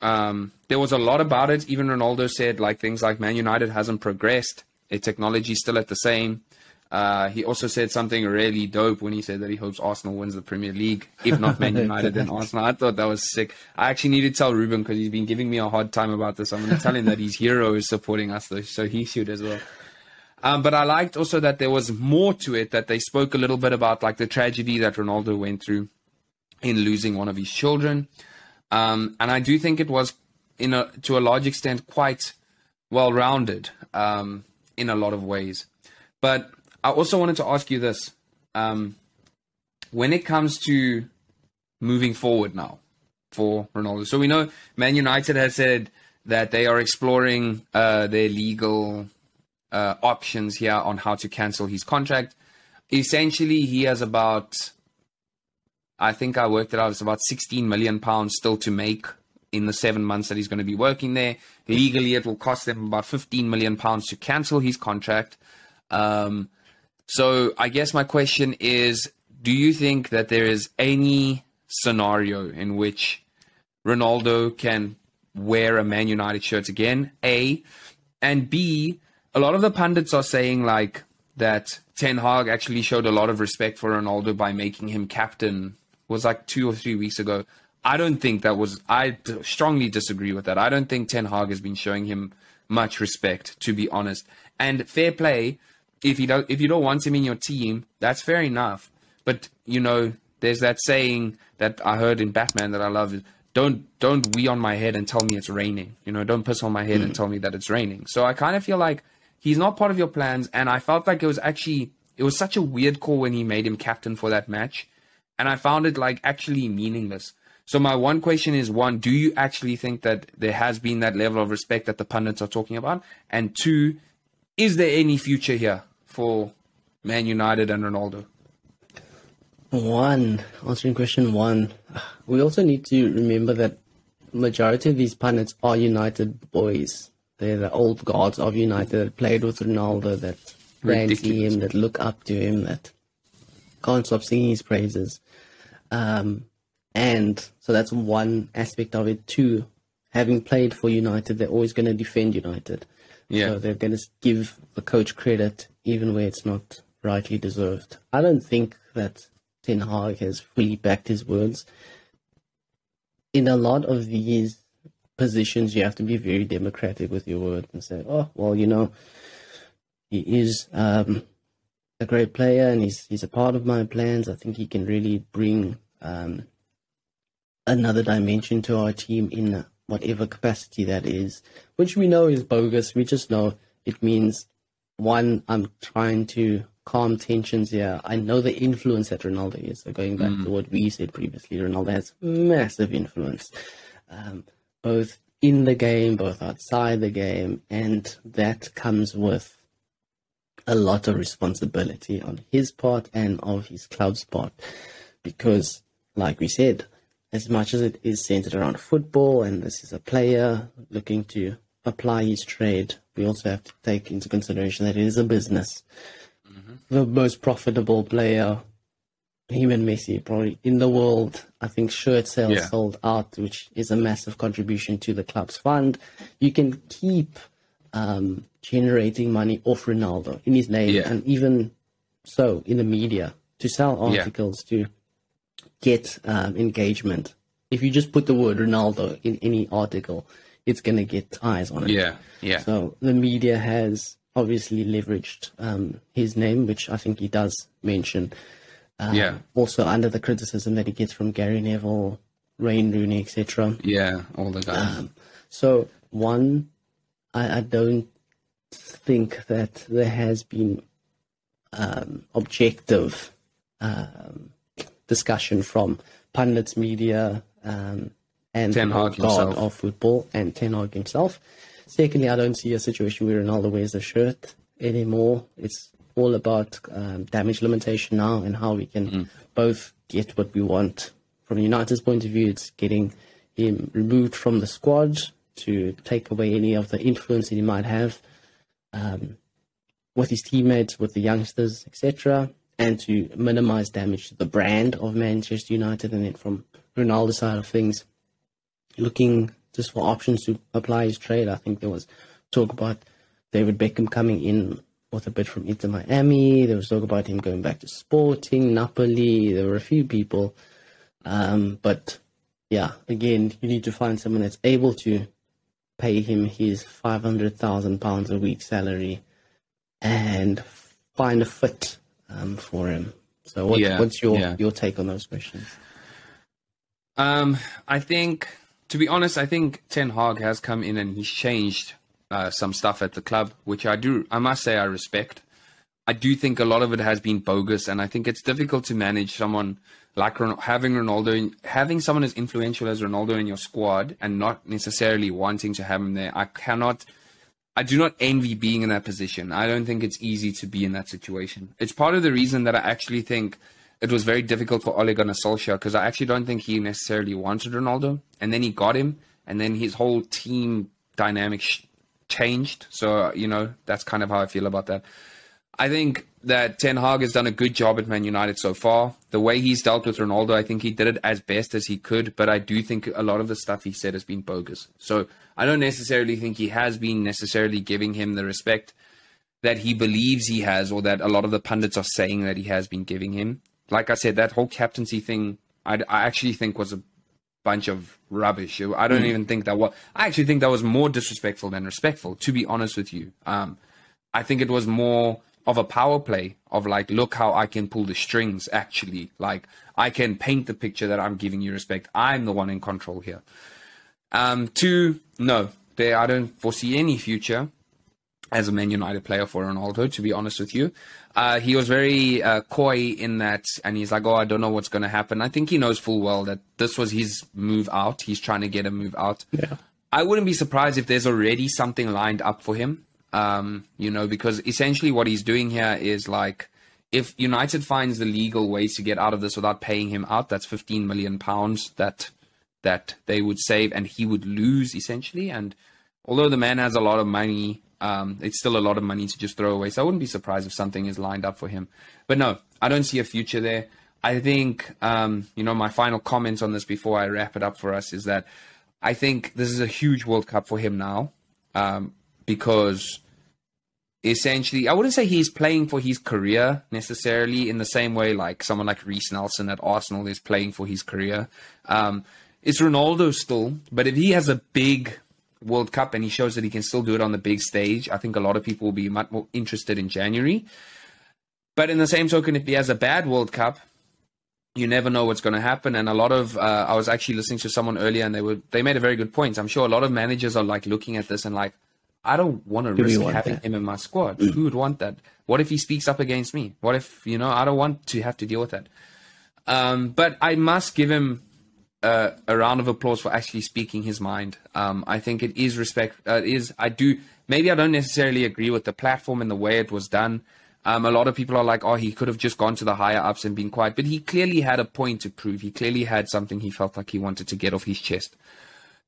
Um, there was a lot about it. Even Ronaldo said like things like Man United hasn't progressed. Their technology's still at the same. Uh, he also said something really dope when he said that he hopes Arsenal wins the Premier League, if not Man [LAUGHS] United, then Arsenal. I thought that was sick. I actually need to tell Ruben because he's been giving me a hard time about this. I'm going to tell him that his [LAUGHS] hero is supporting us, though, so he should as well. Um, but I liked also that there was more to it, that they spoke a little bit about like the tragedy that Ronaldo went through in losing one of his children. Um, and I do think it was in a to a large extent quite well rounded um, in a lot of ways. But I also wanted to ask you this: um, when it comes to moving forward now for Ronaldo, so we know Man United has said that they are exploring uh, their legal uh, options here on how to cancel his contract. Essentially, he has about, I think I worked it out, it's about 16 million pounds still to make in the seven months that he's going to be working there. Legally, it will cost them about 15 million pounds to cancel his contract. Um, so I guess my question is, do you think that there is any scenario in which Ronaldo can wear a Man United shirt again? A. And B, a lot of the pundits are saying like that Ten Hag actually showed a lot of respect for Ronaldo by making him captain was like two or three weeks ago. I don't think that was. I strongly disagree with that. I don't think Ten Hag has been showing him much respect, to be honest. And fair play, if you don't if you don't want him in your team, that's fair enough. But you know, there's that saying that I heard in Batman that I love: don't don't wee on my head and tell me it's raining. You know, don't piss on my head mm. and tell me that it's raining. So I kind of feel like he's not part of your plans, and I felt like it was actually it was such a weird call when he made him captain for that match, and I found it like actually meaningless. So my one question is one, do you actually think that there has been that level of respect that the pundits are talking about? And two, is there any future here for Man United and Ronaldo? One, answering question one, we also need to remember that majority of these pundits are United boys. They're the old gods of United that played with Ronaldo, that fancy him, that look up to him, that can't stop singing his praises. Um, and so that's one aspect of it. Two, having played for United, they're always going to defend United. Yeah. So they're going to give the coach credit even where it's not rightly deserved. I don't think that Ten Hag has fully backed his words. In a lot of these positions, you have to be very democratic with your word and say, oh, well, you know, he is um, a great player and he's, he's a part of my plans. I think he can really bring um, another dimension to our team in whatever capacity that is, which we know is bogus. We just know it means one, I'm trying to calm tensions here. I know the influence that Ronaldo is. So going back mm. to what we said previously, Ronaldo has massive influence, um, both in the game, both outside the game, and that comes with a lot of responsibility on his part and of his club's part, because, like we said, as much as it is centered around football and this is a player looking to apply his trade, we also have to take into consideration that it is a business. Mm-hmm. The most profitable player, him and Messi, probably in the world. I think shirt sales yeah. sold out, which is a massive contribution to the club's fund. You can keep um, generating money off Ronaldo in his name, yeah. and even so in the media to sell articles yeah. to get um, engagement. If you just put the word Ronaldo in any article, it's going to get eyes on it. Yeah, yeah. So the media has obviously leveraged um, his name, which I think he does mention. Um, yeah. Also under the criticism that he gets from Gary Neville, Wayne Rooney, etc. Yeah, all the guys. Um, so one, I, I, don't think that there has been um, objective um, discussion from pundits, media, um, and Ten Hag God of football and Ten Hag himself. Secondly, I don't see a situation where Ronaldo wears the shirt anymore. It's all about um, damage limitation now and how we can mm. both get what we want. From United's point of view, it's getting him removed from the squad to take away any of the influence that he might have um, with his teammates, with the youngsters, etc and to minimize damage to the brand of Manchester United. And then from Ronaldo's side of things, looking just for options to apply his trade. I think there was talk about David Beckham coming in with a bid from Inter Miami. There was talk about him going back to Sporting, Napoli. There were a few people. Um, but yeah, again, you need to find someone that's able to pay him his £500,000 a week salary and find a fit um, for him. So, what, yeah, what's your yeah. your take on those questions? Um, I think to be honest, I think Ten Hag has come in and he's changed uh, some stuff at the club, which I do, I must say, I respect. I do think a lot of it has been bogus, and I think it's difficult to manage someone like having Ronaldo, having someone as influential as Ronaldo in your squad, and not necessarily wanting to have him there. I cannot, I do not envy being in that position. I don't think it's easy to be in that situation. It's part of the reason that I actually think it was very difficult for Ole Gunnar Solskjaer because I actually don't think he necessarily wanted Ronaldo, and then he got him, and then his whole team dynamic sh- changed. So you know that's kind of how I feel about that. I think that Ten Hag has done a good job at Man United so far. The way he's dealt with Ronaldo, I think he did it as best as he could, but I do think a lot of the stuff he said has been bogus. So I don't necessarily think he has been necessarily giving him the respect that he believes he has, or that a lot of the pundits are saying that he has been giving him. Like I said, that whole captaincy thing, I, I actually think was a bunch of rubbish. I don't mm. even think that was. I actually think that was more disrespectful than respectful. To be honest with you, um, I think it was more of a power play of like, look how I can pull the strings actually. Like I can paint the picture that I'm giving you respect. I'm the one in control here. Um, two, no, there I don't foresee any future as a Man United player for Ronaldo, to be honest with you. Uh, he was very uh, coy in that, and he's like, oh, I don't know what's going to happen. I think he knows full well that this was his move out. He's trying to get a move out. Yeah. I wouldn't be surprised if there's already something lined up for him. Um, you know, because essentially what he's doing here is like, if United finds the legal ways to get out of this without paying him out, that's 15 million pounds that that they would save, and he would lose essentially. And although the man has a lot of money, um, it's still a lot of money to just throw away. So I wouldn't be surprised if something is lined up for him. But no, I don't see a future there. I think, um, you know, my final comments on this before I wrap it up for us is that I think this is a huge World Cup for him now. Um, because essentially, I wouldn't say he's playing for his career necessarily in the same way like someone like Reiss Nelson at Arsenal is playing for his career. Um, it's Ronaldo still, but if he has a big World Cup and he shows that he can still do it on the big stage, I think a lot of people will be much more interested in January. But in the same token, if he has a bad World Cup, you never know what's going to happen. And a lot of uh, I was actually listening to someone earlier, and they were they made a very good point. I'm sure a lot of managers are like looking at this and like, I don't want to risk having that? him in my squad. Mm. Who would want that? What if he speaks up against me? What if you know I don't want to have to deal with that? Um, but I must give him uh, a round of applause for actually speaking his mind. Um, I think it is respect. Uh, it is I do maybe I don't necessarily agree with the platform and the way it was done. Um, a lot of people are like, oh, he could have just gone to the higher ups and been quiet, but he clearly had a point to prove. He clearly had something he felt like he wanted to get off his chest.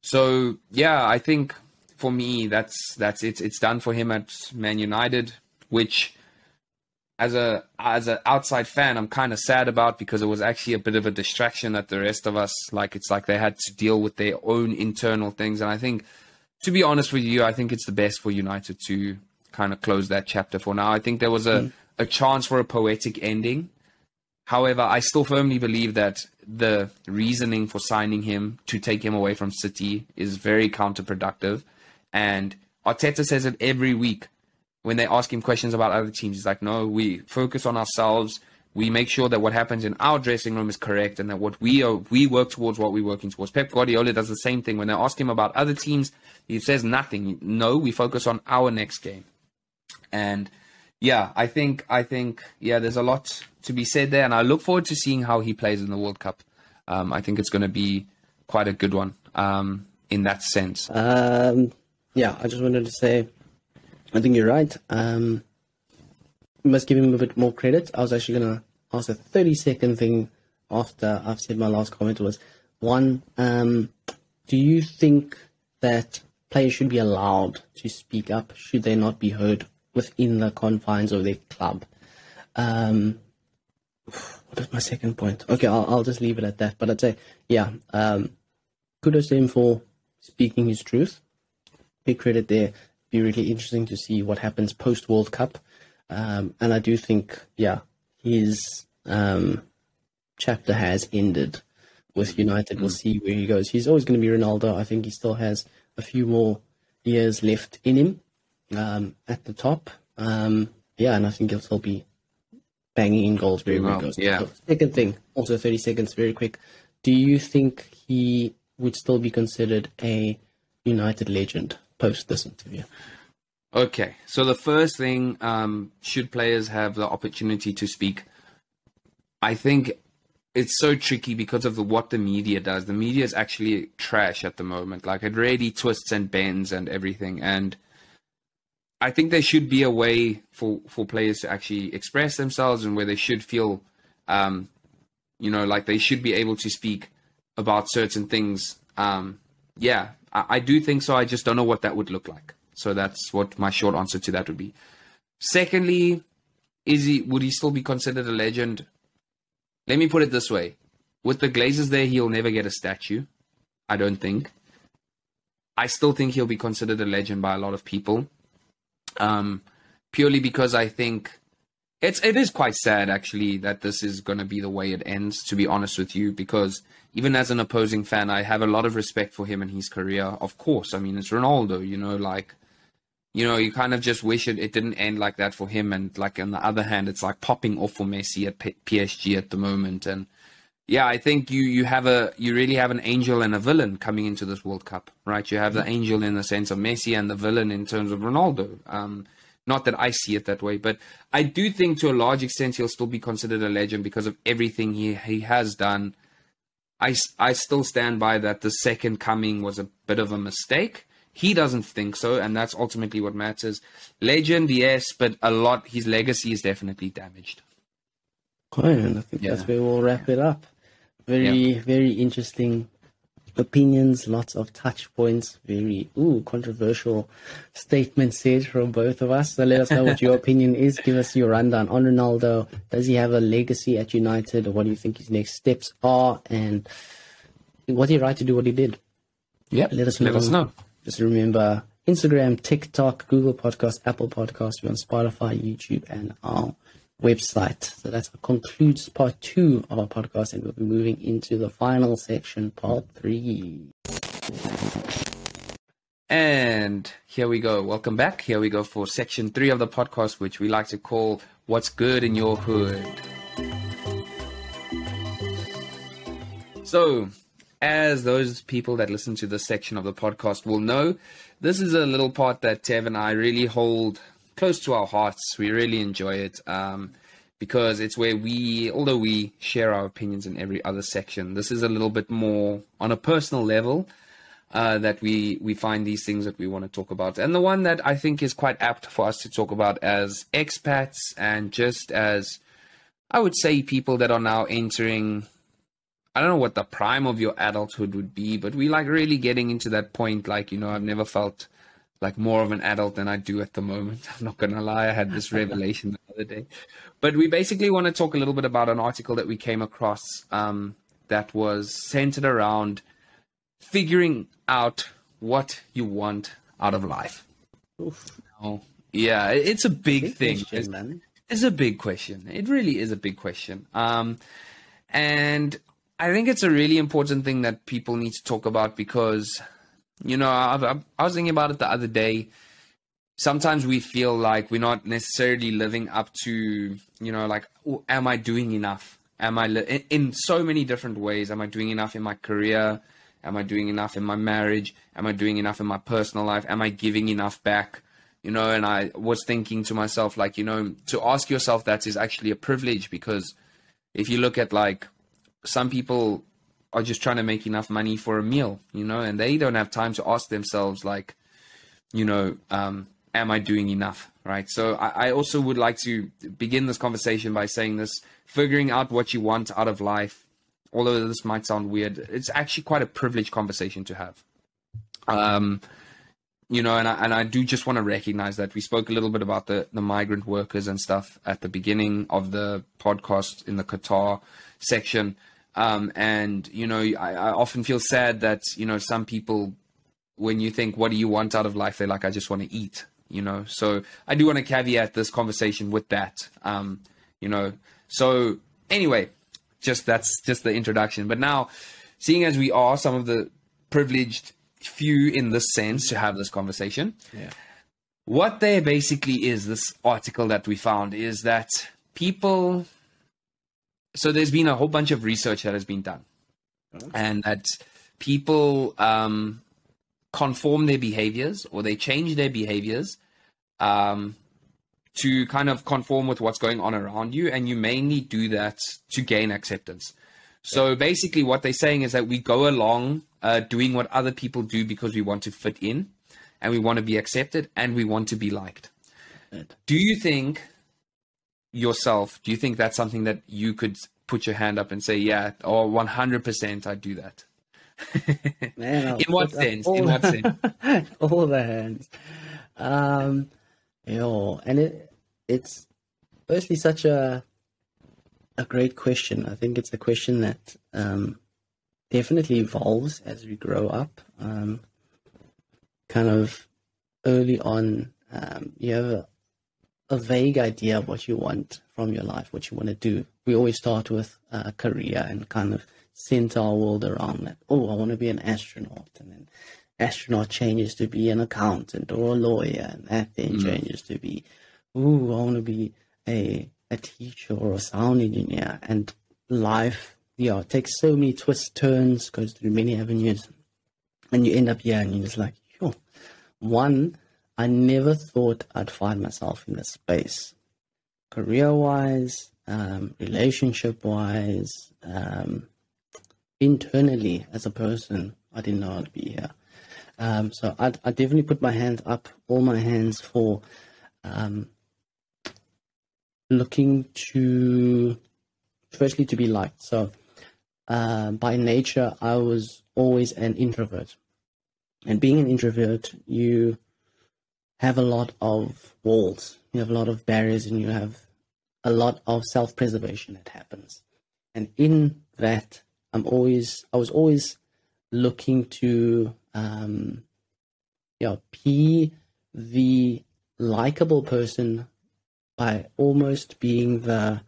So yeah, I think for me, that's that's it. It's done for him at Man United, which as a as an outside fan, I'm kind of sad about because it was actually a bit of a distraction that the rest of us like. It's like they had to deal with their own internal things, and I think, to be honest with you, I think it's the best for United to kind of close that chapter for now. I think there was a mm. a chance for a poetic ending. However, I still firmly believe that the reasoning for signing him to take him away from City is very counterproductive and Arteta says it every week when they ask him questions about other teams. He's like, no, we focus on ourselves. We make sure that what happens in our dressing room is correct and that what we are, we work towards what we're working towards. Pep Guardiola does the same thing. When they ask him about other teams, he says nothing. No, we focus on our next game. And yeah, I think, I think, yeah, there's a lot to be said there. And I look forward to seeing how he plays in the World Cup. Um, I think it's going to be quite a good one um, in that sense. Um, yeah, I just wanted to say, I think you're right. Um, must give him a bit more credit. I was actually going to ask a 30 second thing after I've said my last comment was one, um, do you think that players should be allowed to speak up? Should they not be heard within the confines of their club? Um, what is my second point? Okay, I'll, I'll just leave it at that. But I'd say, yeah, um, kudos to him for speaking his truth big credit there. Be really interesting to see what happens post World Cup. Um, and I do think, yeah, his um, chapter has ended with United. We'll see where he goes. He's always going to be Ronaldo. I think he still has a few more years left in him um, at the top. Um, yeah, and I think he'll still be banging in goals very, very well, Yeah. So, second thing, also 30 seconds, very quick. Do you think he would still be considered a United legend post this interview? Okay, so the first thing, um, should players have the opportunity to speak? I think it's so tricky because of the, what the media does. The media is actually trash at the moment. Like it really twists and bends and everything. And I think there should be a way for, for players to actually express themselves and where they should feel, um, you know, like they should be able to speak about certain things. Um, yeah, I, I do think so. I just don't know what that would look like. So that's what my short answer to that would be. Secondly, is he would he still be considered a legend? Let me put it this way: with the Glazers there, he'll never get a statue. I don't think. I still think he'll be considered a legend by a lot of people, um, purely because I think it's it is quite sad actually that this is going to be the way it ends. To be honest with you, because even as an opposing fan, I have a lot of respect for him and his career. Of course, I mean it's Ronaldo. You know, like you know, you kind of just wish it, it didn't end like that for him. And like on the other hand, it's like popping off for Messi at P- PSG at the moment. And yeah, I think you you have a you really have an angel and a villain coming into this World Cup, right? You have the angel in the sense of Messi and the villain in terms of Ronaldo. Um, not that I see it that way, but I do think to a large extent he'll still be considered a legend because of everything he he has done. I, I still stand by that the second coming was a bit of a mistake he doesn't think so, and that's ultimately what matters. Legend, yes, but a lot. His legacy is definitely damaged. Okay, and I think yeah. that's where we'll wrap it up. Very, yeah. very interesting opinions, lots of touch points, very ooh controversial statements said from both of us. So let us know what your [LAUGHS] opinion is. Give us your rundown on Ronaldo. Does he have a legacy at United, or what do you think his next steps are? And was he right to do what he did? Yeah, let us know. Let us know. Just remember Instagram, TikTok, Google Podcast, Apple Podcast, we're on Spotify, YouTube, and our website. So that concludes part two of our podcast, and we'll be moving into the final section, part three. And here we go. Welcome back. Here we go for section three of the podcast, which we like to call What's Good in Your Hood. So, as those people that listen to this section of the podcast will know, this is a little part that Tev and I really hold close to our hearts. We really enjoy it um, because it's where we, although we share our opinions in every other section, this is a little bit more on a personal level. Uh, that we we find these things that we want to talk about, and the one that I think is quite apt for us to talk about as expats and just as I would say people that are now entering I don't know what the prime of your adulthood would be, but we like really getting into that point. Like, you know, I've never felt like more of an adult than I do at the moment. [LAUGHS] I'm not going to lie. I had this [LAUGHS] revelation the other day. But we basically want to talk a little bit about an article that we came across um, that was centered around figuring out what you want out of life. Oof. Now, yeah, it's a big, big thing. Question, it's, it's, a big question. It really is a big question. Um, and I think it's a really important thing that people need to talk about because, you know, I, I, was thinking about it the other day. Sometimes we feel like we're not necessarily living up to, you know, like, oh, am I doing enough? Am I li- in so many different ways? Am I doing enough in my career? Am I doing enough in my marriage? Am I doing enough in my personal life? Am I giving enough back? You know, and I was thinking to myself, like, you know, to ask yourself that is actually a privilege because if you look at like some people are just trying to make enough money for a meal, you know, and they don't have time to ask themselves, like, you know, um, am I doing enough? Right. So I, I, also would like to begin this conversation by saying this figuring out what you want out of life, although this might sound weird, it's actually quite a privileged conversation to have. Um, you know, and I, and I do just want to recognize that we spoke a little bit about the, the migrant workers and stuff at the beginning of the podcast in the Qatar section. Um, and you know, I, I, often feel sad that you know some people, when you think, "What do you want out of life?" They're like, "I just want to eat." You know, so I do want to caveat this conversation with that. Um, you know, so anyway, just that's just the introduction. But now, seeing as we are some of the privileged few in this sense to have this conversation, yeah. what there basically is this article that we found is that people so there's been a whole bunch of research that has been done, and that people um, conform their behaviors or they change their behaviors um, to kind of conform with what's going on around you, and you mainly do that to gain acceptance. So basically, what they're saying is that we go along uh, doing what other people do because we want to fit in, and we want to be accepted, and we want to be liked. Do you think yourself? Do you think that's something that you could put your hand up and say, "Yeah, or 100%, I'd do that"? [LAUGHS] Man, In what sense? all In what the- [LAUGHS] sense? all the hands. Um, yo, and it it's firstly such a a great question. I think it's a question that um, definitely evolves as we grow up. Um, kind of early on, um, you have a, a vague idea of what you want from your life, what you want to do. We always start with uh, a career and kind of center our world around that. Oh, I want to be an astronaut, and then astronaut changes to be an accountant or a lawyer, and that then mm. changes to be, ooh, I want to be a a teacher or a sound engineer. And life, yeah, takes so many twists, turns, goes through many avenues, and you end up here, and you're just like, yo, one, I never thought I'd find myself in this space, career-wise, um, relationship-wise, um, internally as a person. I didn't know I'd be here. Um, so I, I definitely put my hands up, all my hands for um, looking to, firstly, to be liked. So uh, by nature, I was always an introvert. And being an introvert, you have a lot of walls, you have a lot of barriers, and you have a lot of self preservation that happens. And in that, I'm always, I was always looking to, um, yeah, be the likable person by almost being the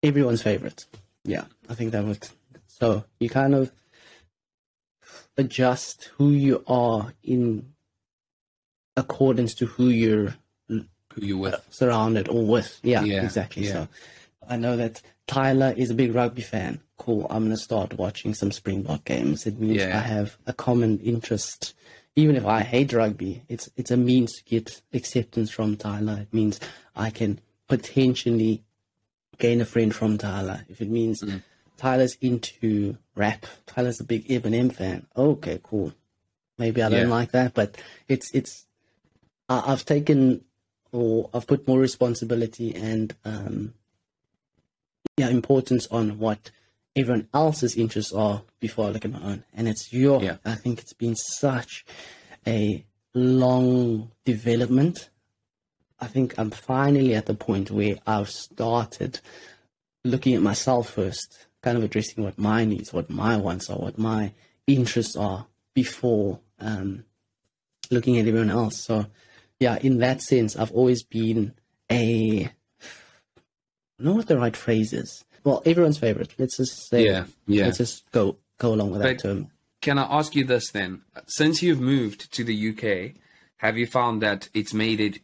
everyone's favorite. Yeah, I think that would. So you kind of adjust who you are in accordance to who you're Who you're with? surrounded or with. Yeah, Yeah, exactly. yeah. So I know that Tyler is a big rugby fan. Cool. I'm gonna start watching some Springbok games. It means Yeah. I have a common interest. Even if I hate rugby, it's it's a means to get acceptance from Tyler. It means I can potentially gain a friend from Tyler. If it means Mm-hmm. Tyler's into rap, Tyler's a big Eminem fan. Okay, cool. Maybe I don't Yeah. like that, but it's it's I've taken or I've put more responsibility and um, yeah importance on what everyone else's interests are before I look at my own. And it's your Yeah. I think it's been such a long development. I think I'm finally at the point where I've started looking at myself first, kind of addressing what my needs, what my wants are, what my interests are before um, looking at everyone else. So, yeah, in that sense, I've always been a. I don't know what the right phrase is. Well, everyone's favorite. Let's just say. Yeah, yeah. Let's just go go along with that term. Can I ask you this then? Since you've moved to the UK, have you found that it's made it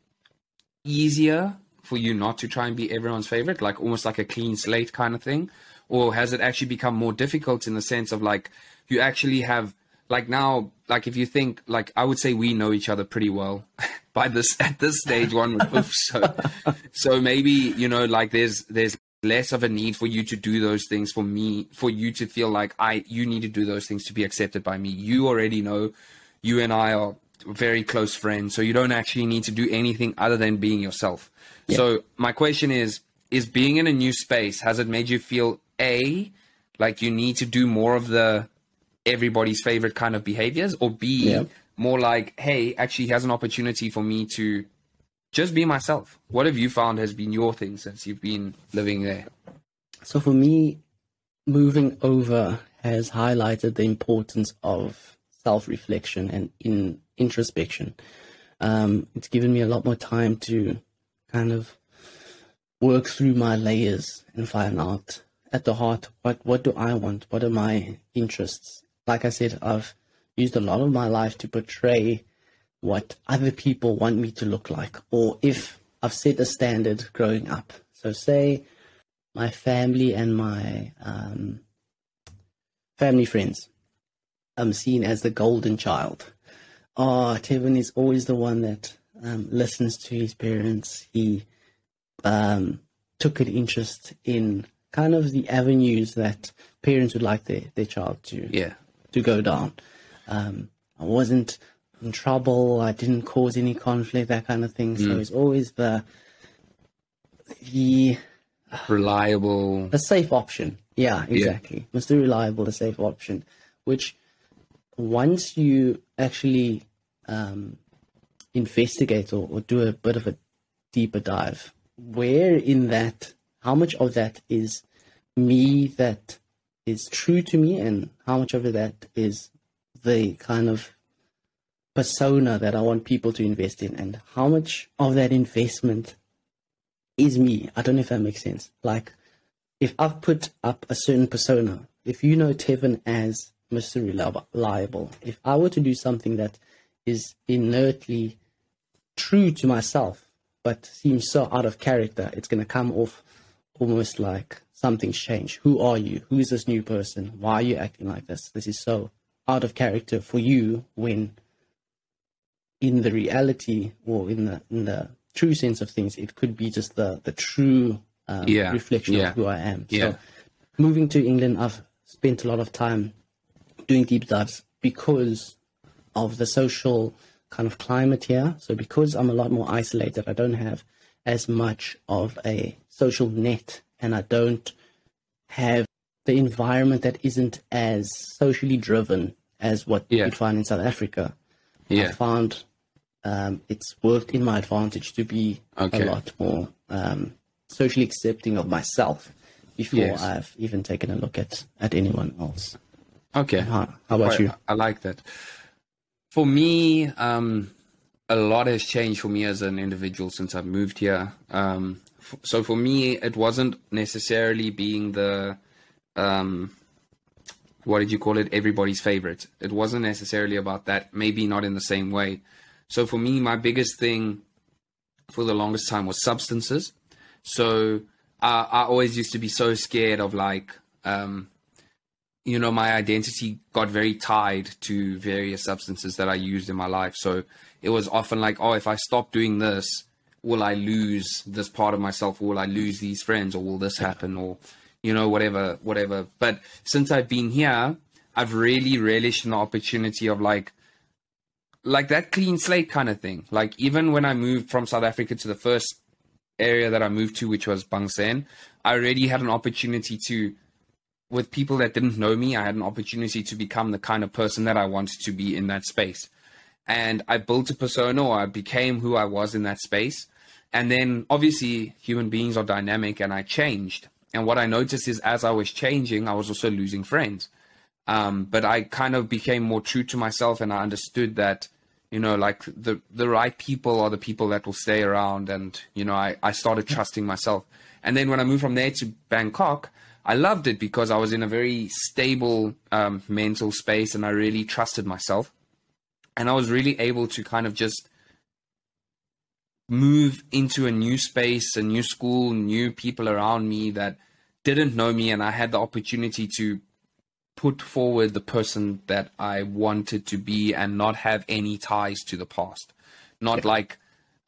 easier for you not to try and be everyone's favorite, like almost like a clean slate kind of thing? Or has it actually become more difficult in the sense of like you actually have like now like if you think like I would say we know each other pretty well [LAUGHS] by this [LAUGHS] at this stage one would hope [LAUGHS] so. So maybe you know like there's there's less of a need for you to do those things for me for you to feel like I you need to do those things to be accepted by me. You already know. You and I are very close friends so you don't actually need to do anything other than being yourself. So my question is is being in a new space has it made you feel a like you need to do more of the everybody's favorite kind of behaviors or b Yeah. More like hey actually here's an opportunity for me to just be myself what have you found has been your thing since you've been living there So for me, moving over has highlighted the importance of self-reflection and in introspection. Um, it's given me a lot more time to kind of work through my layers and find out at the heart what what do I want? What are my interests? Like I said, I've used a lot of my life to portray what other people want me to look like, or if I've set a standard growing up. So say my family and my um, family friends. I'm seen as the golden child. Oh, Tevin is always the one that um, listens to his parents. He um, took an interest in kind of the avenues that parents would like their, their child to Yeah. to go down. Um, I wasn't in trouble. I didn't cause any conflict, that kind of thing. So it's always the the Reliable. a safe option. Yeah, exactly. Mr. Reliable, the safe option, which once you actually um, investigate or, or do a bit of a deeper dive, where in that, how much of that is me that is true to me, and how much of that is the kind of persona that I want people to invest in, and how much of that investment is me. I don't know if that makes sense. Like, if I've put up a certain persona, if you know Tevin as Mr. Reliable, if I were to do something that is inertly true to myself, but seems so out of character, it's going to come off almost like something's changed. Who are you? Who is this new person? Why are you acting like this? This is so out of character for you when in the reality or in the in the true sense of things, it could be just the the true um, Yeah, reflection yeah, of who I am. yeah. So, moving to England, I've spent a lot of time doing deep dives because of the social kind of climate here. So, because I'm a lot more isolated, I don't have as much of a social net, and I don't have the environment that isn't as socially driven as what Yeah. you'd find in South Africa. I found um, it's worked in my advantage to be Okay. a lot more um, socially accepting of myself before Yes. I've even taken a look at, at anyone else. Okay. How, how about Quite- you? I like that. For me, um, a lot has changed for me as an individual since I've moved here. Um, f- so for me, it wasn't necessarily being the, um, what did you call it? Everybody's favorite. It wasn't necessarily about that. Maybe not in the same way. So for me, my biggest thing for the longest time was substances. So uh, I always used to be so scared of like, um, you know, my identity got very tied to various substances that I used in my life. So it was often like, oh, if I stop doing this, will I lose this part of myself? Will I lose these friends? Or will this happen? Or, you know, whatever, whatever. But since I've been here, I've really relished the opportunity of like, like that clean slate kind of thing. Like even when I moved from South Africa to the first area that I moved to, which was Bang Saen, I already had an opportunity to with people that didn't know me, I had an opportunity to become the kind of person that I wanted to be in that space. And I built a persona I became who I was in that space. And then obviously human beings are dynamic and I changed. And what I noticed is as I was changing, I was also losing friends. Um, but I kind of became more true to myself and I understood that, you know, like the, the right people are the people that will stay around. And, you know, I, I started trusting myself. And then when I moved from there to Bangkok, I loved it because I was in a very stable um, mental space and I really trusted myself. And I was really able to kind of just move into a new space, a new school, new people around me that didn't know me. And I had the opportunity to put forward the person that I wanted to be and not have any ties to the past. Not like,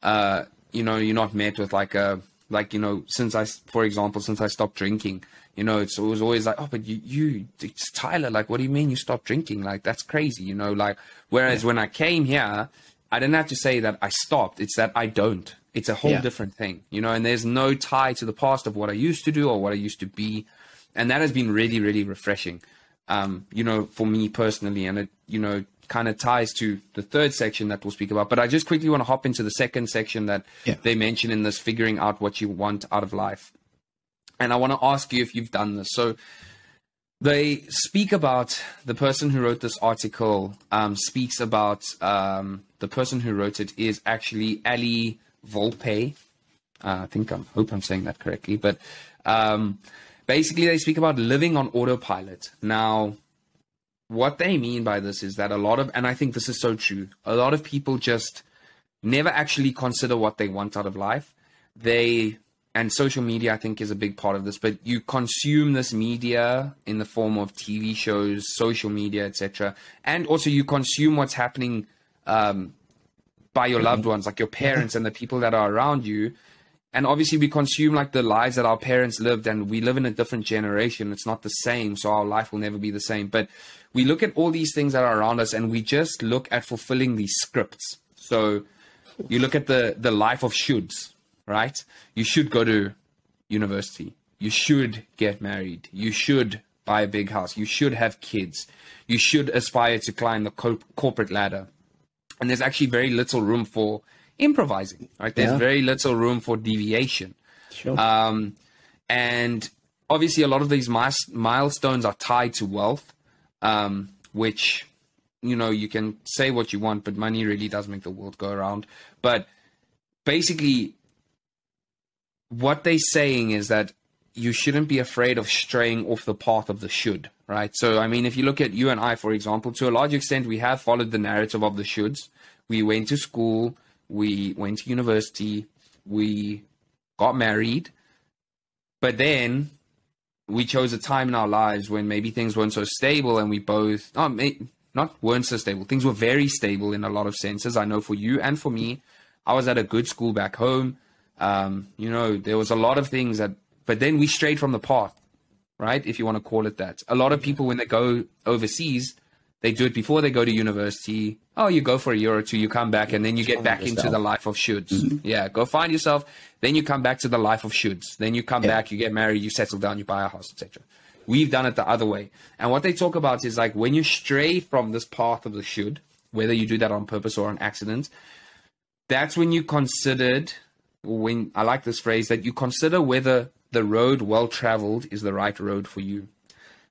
uh, you know, you're not met with like a, like, you know, since I, for example, since I stopped drinking, you know, it's, it was always like, oh, but you, you, it's Tyler. Like, what do you mean you stopped drinking? Like, that's crazy, you know, like, whereas when I came here, I didn't have to say that I stopped. It's that I don't. It's a whole Yeah. different thing, you know, and there's no tie to the past of what I used to do or what I used to be. And that has been really, really refreshing, um, you know, for me personally. And it, you know, kind of ties to the third section that we'll speak about. But I just quickly want to hop into the second section that Yeah. they mention in this figuring out what you want out of life. And I want to ask you if you've done this. So they speak about the person who wrote this article um, speaks about um, the person who wrote it is actually Allie Volpe. Uh, I think I hope I'm saying that correctly, but um, basically they speak about living on autopilot. Now, what they mean by this is that a lot of, and I think this is so true, a lot of people just never actually consider what they want out of life. They and social media I think is a big part of this, but you consume this media in the form of TV shows, social media, etc., and also you consume what's happening um, by your loved ones, like your parents and the people that are around you. And obviously, we consume like the lives that our parents lived, and we live in a different generation. It's not the same, so our life will never be the same. But we look at all these things that are around us, and we just look at fulfilling these scripts. So you look at the the life of shoulds, right? You should go to university. You should get married. You should buy a big house. You should have kids. You should aspire to climb the co- corporate ladder. And there's actually very little room for improvising, right? There's Yeah. very little room for deviation. Sure. Um, and obviously, a lot of these mis- milestones are tied to wealth, um, which, you know, you can say what you want, but money really does make the world go around. But basically, what they're saying is that you shouldn't be afraid of straying off the path of the should, right? So, I mean, if you look at you and I, for example, to a large extent, we have followed the narrative of the shoulds. We went to school, we went to university, we got married, but then we chose a time in our lives when maybe things weren't so stable and we both, oh, not weren't so stable. Things were very stable in a lot of senses. I know for you and for me, I was at a good school back home. Um, you know, there was a lot of things that, but then we strayed from the path, right? If you want to call it that. A lot of people, when they go overseas, they do it before they go to university. Oh, you go for a year or two, you come back, and then you get back into the life of shoulds. Yeah, go find yourself. Then you come back to the life of shoulds. Then you come Yeah. back, you get married, you settle down, you buy a house, etc. We've done it the other way. And what they talk about is like when you stray from this path of the should, whether you do that on purpose or on accident, that's when you considered when I like this phrase that you consider whether the road well traveled is the right road for you.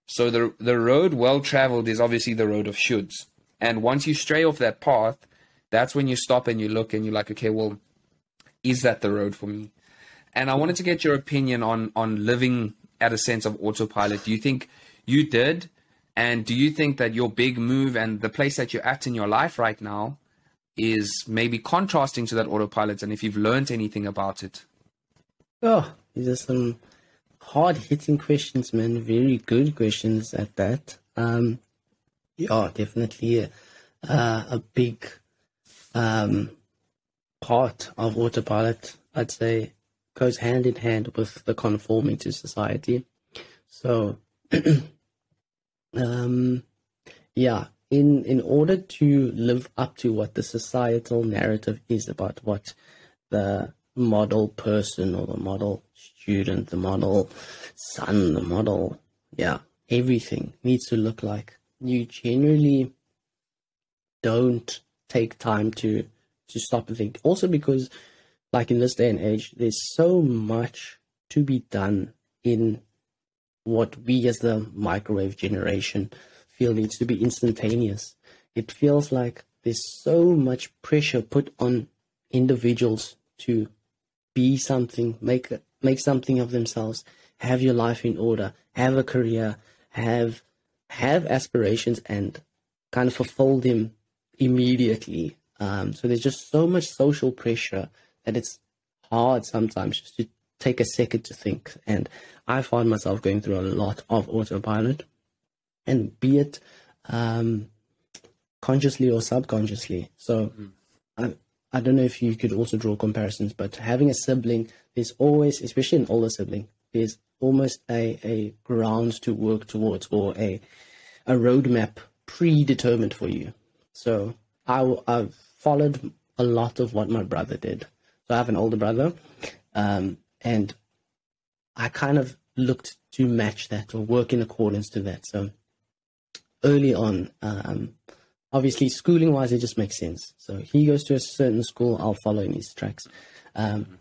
So the the road well traveled is obviously the road of shoulds. And once you stray off that path, that's when you stop and you look and you're like, okay, well, is that the road for me? And I wanted to get your opinion on on living at a sense of autopilot. Do you think you did? And do you think that your big move and the place that you're at in your life right now is maybe contrasting to that autopilot? And if you've learned anything about it? Oh, these are some hard hitting questions, man. Very good questions at that. Um, yeah, definitely a, uh, a big um, part of autopilot, I'd say, goes hand in hand with the conforming to society. So, [CLEARS THROAT] um, yeah, in in order to live up to what the societal narrative is about what the model person or the model student, the model son, the model, yeah, everything needs to look like. You generally don't take time to to stop and think. Also because like in this day and age, there's so much to be done in what we as the microwave generation feel needs to be instantaneous. It feels like there's so much pressure put on individuals to be something, make make something of themselves, have your life in order, have a career, have have aspirations, and kind of fulfill them immediately. Um, so there's just so much social pressure that it's hard sometimes just to take a second to think. And I find myself going through a lot of autopilot, and be it um, consciously or subconsciously. So I, I don't know if you could also draw comparisons, but having a sibling, there's always, especially an older sibling, there's almost a, a ground to work towards or a a roadmap predetermined for you. So I, I've followed a lot of what my brother did. So I have an older brother, um, and I kind of looked to match that or work in accordance to that. So early on, um, obviously schooling wise, it just makes sense. So he goes to a certain school, I'll follow in his tracks. Um,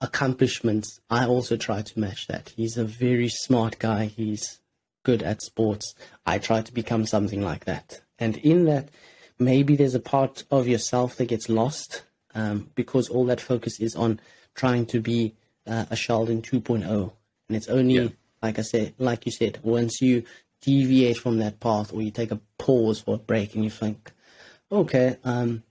accomplishments, I also try to match that. He's a very smart guy. He's good at sports. I try to become something like that. And in that, maybe there's a part of yourself that gets lost um, because all that focus is on trying to be uh, a Sheldon 2.0. And it's only, Yeah. like I said, like you said, once you deviate from that path or you take a pause or a break and you think, okay, um,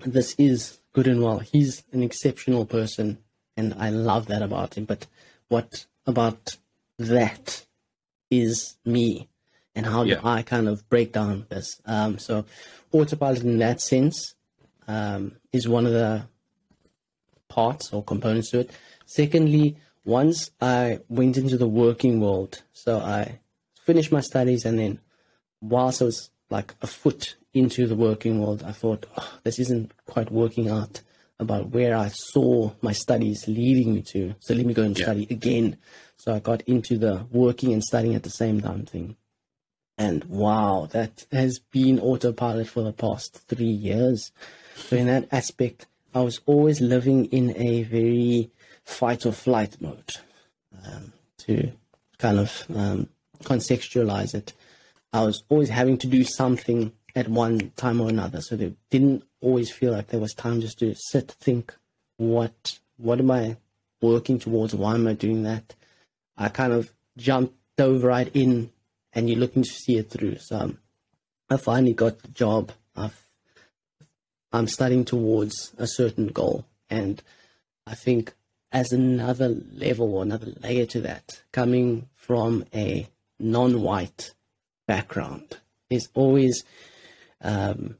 this is good and well. He's an exceptional person and I love that about him. But what about that is me, and how Yeah. do I kind of break down this? Um, so, autopilot in that sense um, is one of the parts or components to it. Secondly, once I went into the working world, so I finished my studies and then whilst I was like a foot into the working world, I thought, oh, this isn't quite working out about where I saw my studies leading me to. So let me go and Yeah. study again. So I got into the working and studying at the same time thing. And wow, that has been autopilot for the past three years. So in that aspect, I was always living in a very fight or flight mode. Um, to kind of um, contextualize it, I was always having to do something at one time or another. So they didn't always feel like there was time just to sit, think, what what am I working towards? Why am I doing that? I kind of jumped dove right in, and you're looking to see it through. So um, I finally got the job. I've I'm studying towards a certain goal. And I think as another level or another layer to that, coming from a non white background, there's always um,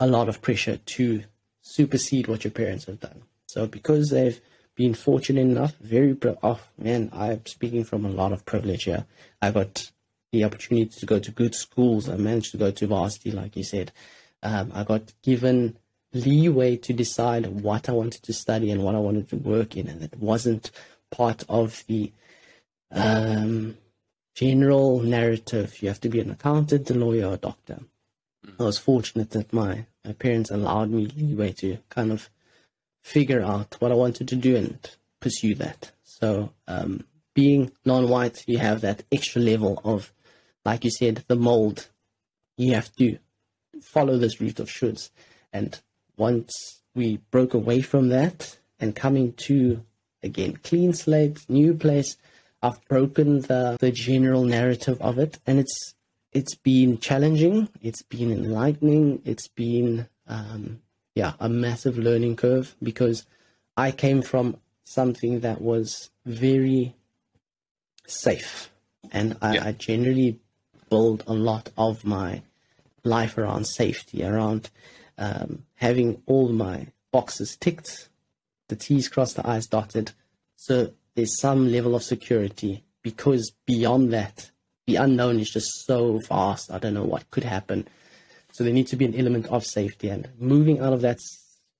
a lot of pressure to supersede what your parents have done. So because they've been fortunate enough, very pri- oh man, I'm speaking from a lot of privilege here. I got the opportunity to go to good schools. I managed to go to varsity, like you said. Um, I got given leeway to decide what I wanted to study and what I wanted to work in, and it wasn't part of the um, general narrative. You have to be an accountant, a lawyer, or a doctor. I was fortunate that my, my parents allowed me leeway to kind of figure out what I wanted to do and pursue that. So, um, being non white, you have that extra level of, like you said, the mold. You have to follow this route of shoulds. And once we broke away from that and coming to, again, clean slate, new place, I've broken the, the general narrative of it. And it's it's been challenging. It's been enlightening. It's been, um, yeah, a massive learning curve because I came from something that was very safe, and I, Yeah. I generally build a lot of my life around safety, around um, having all my boxes ticked, the T's crossed, the I's dotted. So there's some level of security because beyond that, the unknown is just so vast. I don't know what could happen. So there needs to be an element of safety and moving out of that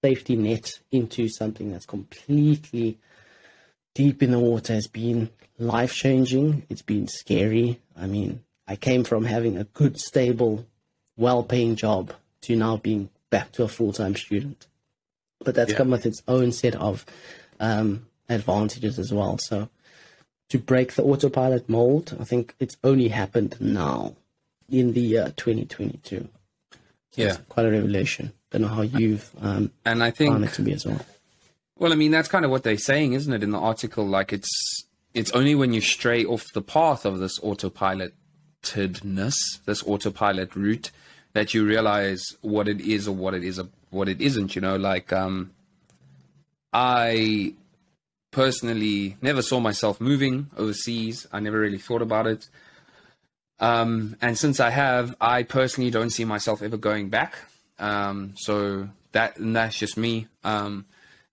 safety net into something that's completely deep in the water has been life changing. It's been scary. I mean, I came from having a good, stable, well paying job to now being back to a full time student. But that's Yeah. come with its own set of um, advantages as well. So to break the autopilot mold, I think it's only happened now in the year 2022. So Yeah. it's quite a revelation. Don't know how you've um, And I found think it to be as well. Well, I mean, that's kind of what they're saying, isn't it, in the article? Like, it's it's only when you stray off the path of this autopilotedness, this autopilot route, that you realize what it is or what it is or what it isn't. You know, like um, I personally never saw myself moving overseas. I never really thought about it. Um, and since I have, I personally don't see myself ever going back. Um, so that that's just me. Um,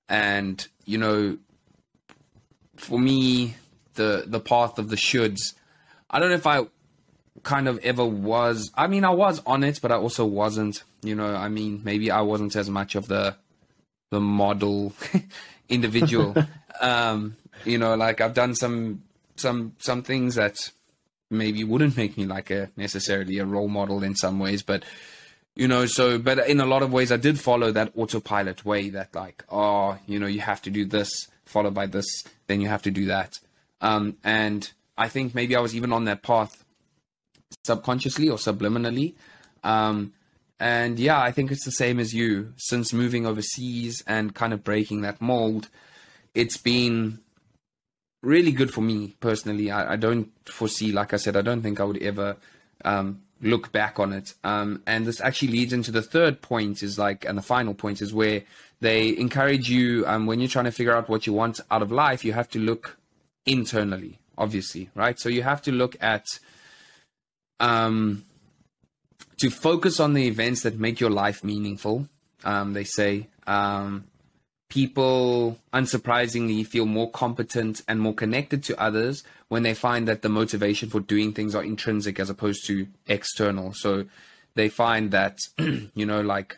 and you know, for me, the the path of the shoulds. I don't know if I kind of ever was. I mean, I was on it, but I also wasn't. You know, I mean, maybe I wasn't as much of the the model [LAUGHS] individual. [LAUGHS] um, you know, like I've done some some some things that maybe wouldn't make me like a necessarily a role model in some ways, but you know, so but in a lot of ways I did follow that autopilot way that like, oh, you know, you have to do this, followed by this, then you have to do that. Um, and I think maybe I was even on that path subconsciously or subliminally. Um, and yeah, I think it's the same as you. Since moving overseas and kind of breaking that mold, it's been really good for me personally. I, I don't foresee, like I said, I don't think I would ever um, look back on it. Um, and this actually leads into the third point is like, and the final point is where they encourage you um, when you're trying to figure out what you want out of life, you have to look internally, obviously, right? So you have to look at, um, to focus on the events that make your life meaningful. Um, they say, um, people unsurprisingly feel more competent and more connected to others when they find that the motivation for doing things are intrinsic as opposed to external. So they find that [CLEARS THROAT] you know like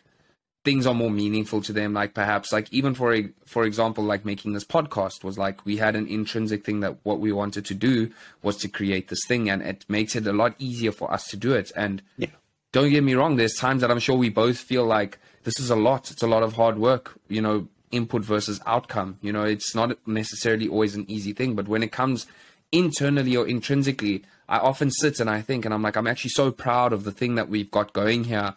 things are more meaningful to them. Like perhaps like even for a, for example like making this podcast was like we had an intrinsic thing that what we wanted to do was to create this thing and it makes it a lot easier for us to do it. And Yeah. don't get me wrong there's times that i'm sure we both feel like this is a lot. It's a lot of hard work you know input versus outcome. You know it's not necessarily always an easy thing but when it comes internally or intrinsically i often sit and i think and i'm like i'm actually so proud of the thing that we've got going here.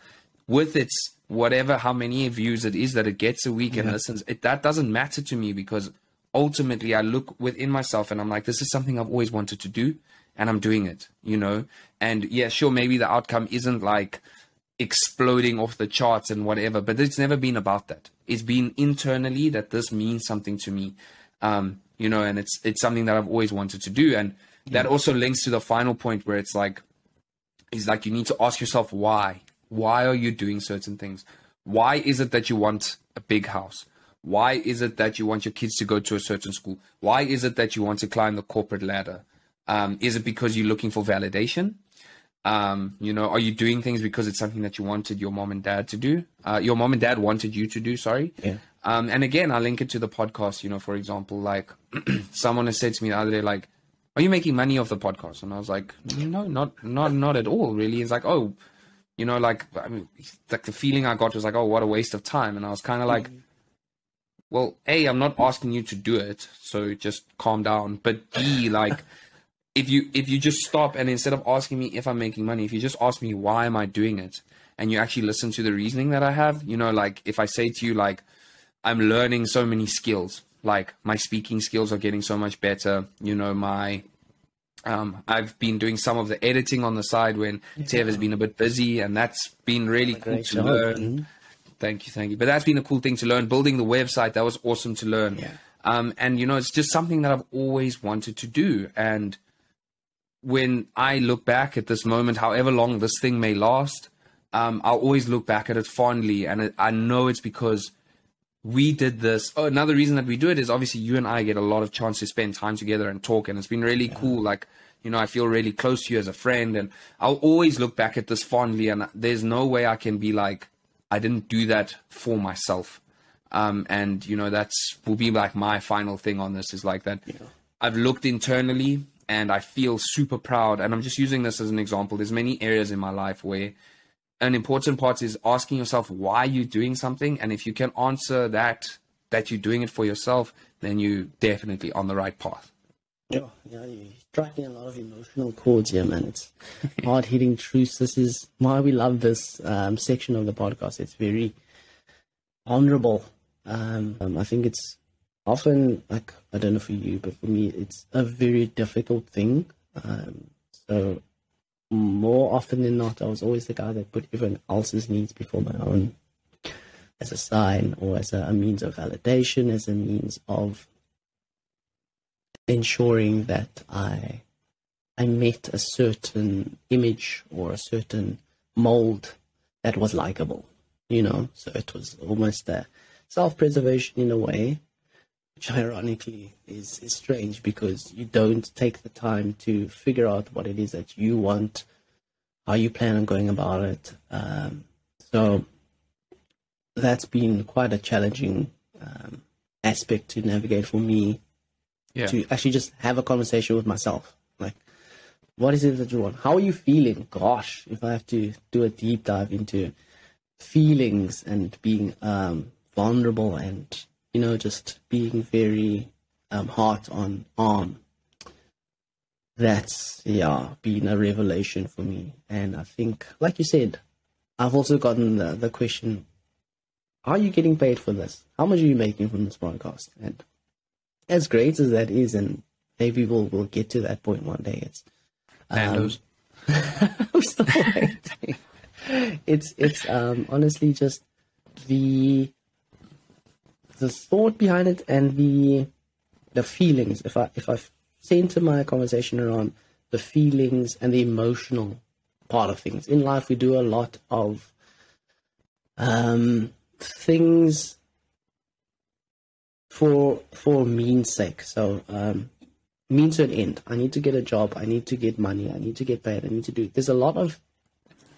With its whatever how many views it is that it gets a week and listens it, that doesn't matter to me because ultimately i look within myself and i'm like this is something i've always wanted to do and i'm doing it you know? And yeah sure maybe the outcome isn't like exploding off the charts and whatever but it's never been about that. It's been internally that this means something to me um you know and it's it's something that i've always wanted to do. And that also links to the final point where it's like is like you need to ask yourself why. Why are you doing certain things? Why is it that you want a big house? Why is it that you want your kids to go to a certain school? Why is it that you want to climb the corporate ladder? Um, is it because you're looking for validation um, you know, are you doing things because it's something that you wanted your mom and dad to do? Uh, your mom and dad wanted you to do, sorry. Yeah. Um, and again, I link it to the podcast, you know, for example, like [CLEARS THROAT] someone has said to me the other day, like, are you making money off the podcast? And I was like, no, not, not, not at all, really. It's like, oh, you know, like, I mean, like the feeling I got was like, oh, what a waste of time. And I was kind of like, well, A, I'm not asking you to do it, so just calm down. But B, like, if you if you just stop and instead of asking me if I'm making money, if you just ask me why am I doing it, and you actually listen to the reasoning that I have, you know, like if I say to you like I'm learning so many skills, like my speaking skills are getting so much better, you know, my um, I've been doing some of the editing on the side when Tev has been a bit busy, and that's been really cool to job. learn. Mhm. Thank you, thank you. But that's been a cool thing to learn. Building the website, that was awesome to learn. Yeah. Um, and you know, it's just something that I've always wanted to do. And when I look back at this moment, however long this thing may last, um, I'll always look back at it fondly. And it, I know it's because we did this. Oh, another reason that we do it is obviously you and I get a lot of chance to spend time together and talk, and it's been really cool. Like, you know, I feel really close to you as a friend, and I'll always look back at this fondly. And there's no way I can be like, I didn't do that for myself. Um, and you know, that's will be like my final thing on this is like that. I've looked internally and I feel super proud. And I'm just using this as an example. There's many areas in my life where an important part is asking yourself why you're doing something. And if you can answer that, that you're doing it for yourself, then you're definitely on the right path. Yeah, yeah, you're striking a lot of emotional chords here, man. It's [LAUGHS] hard hitting truths. This is why we love this um, section of the podcast. It's very honorable. Um, um, I think it's often like I don't know for you, but for me, it's a very difficult thing. Um, so more often than not, I was always the guy that put everyone else's needs before my own, as a sign or as a, a means of validation, as a means of ensuring that I I met a certain image or a certain mold that was likable, you know. So it was almost a self-preservation in a way, which [LAUGHS] ironically is is strange because you don't take the time to figure out what it is that you want, how you plan on going about it. Um, so that's been quite a challenging um, aspect to navigate for me Yeah. to actually just have a conversation with myself. Like, what is it that you want? How are you feeling? Gosh, if I have to do a deep dive into feelings and being um, vulnerable and, you know, just being very um, heart on arm, that's, yeah, been a revelation for me. And I think, like you said, I've also gotten the, the question, are you getting paid for this? How much are you making from this podcast? And as great as that is, and maybe we'll we'll get to that point one day. It's um. [LAUGHS] I'm still waiting. It's it's um, honestly just the the thought behind it and the the feelings. If I if I center my conversation around the feelings and the emotional part of things in life, we do a lot of um, things for for means sake. So um, means to an end. I need to get a job. I need to get money. I need to get paid. I need to do. There's a lot of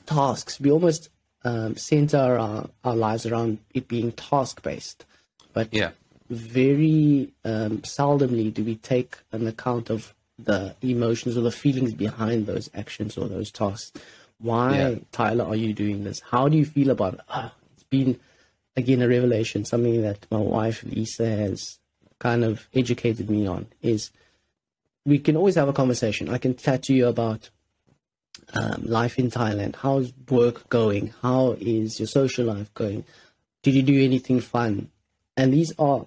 tasks. We almost um, center our, our lives around it being task based, but Yeah. very um, seldomly do we take an account of the emotions or the feelings behind those actions or those tasks. Why, Yeah. Tyler, are you doing this? How do you feel about it? Ah, it's been, again, a revelation, something that my wife, Lisa, has kind of educated me on is we can always have a conversation. I can chat to you about um, life in Thailand. How's work going? How is your social life going? Did you do anything fun? And these are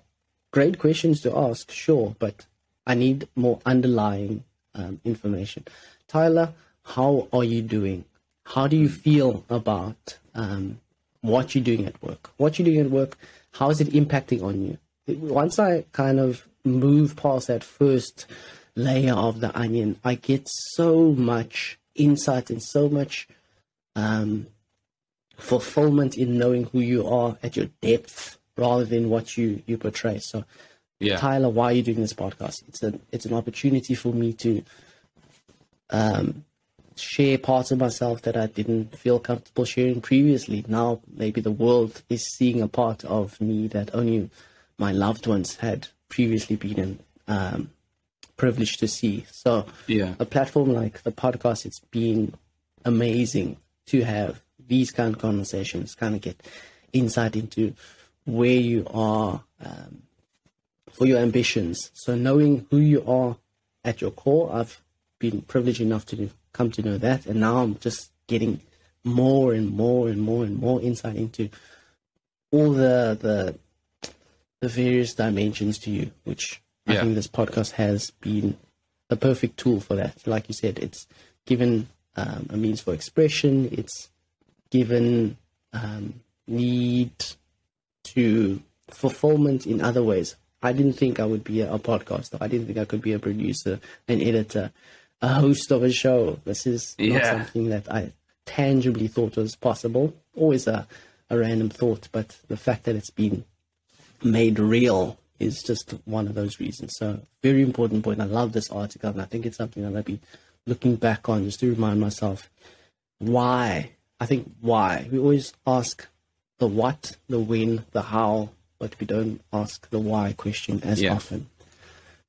great questions to ask, sure, but I need more underlying um, information. Tyler, how are you doing? How do you feel about um, what you're doing at work? What you're doing at work, how is it impacting on you? Once I kind of move past that first layer of the onion, I get so much insight and so much um, fulfillment in knowing who you are at your depth rather than what you, you portray. So, Yeah. Tyler, why are you doing this podcast? It's an it's an opportunity for me to um, share parts of myself that I didn't feel comfortable sharing previously. Now maybe the world is seeing a part of me that only my loved ones had previously been um, privileged to see. So Yeah. a platform like the podcast, it's been amazing to have these kind of conversations, kind of get insight into where you are um, for your ambitions. So knowing who you are at your core, I've been privileged enough to come to know that, and now I'm just getting more and more and more and more insight into all the the the various dimensions to you, which I think this podcast has been a perfect tool for that. Like you said, it's given um, a means for expression. It's given um, need to fulfillment in other ways. I didn't think I would be a, a podcaster. I didn't think I could be a producer, an editor, a host of a show. This is not something that I tangibly thought was possible. Always a, a random thought, but the fact that it's been made real is just one of those reasons. So very important point. I love this article and I think it's something that I'll be looking back on just to remind myself why. I think why. We always ask the what, the when, the how, but we don't ask the why question as Yeah. often.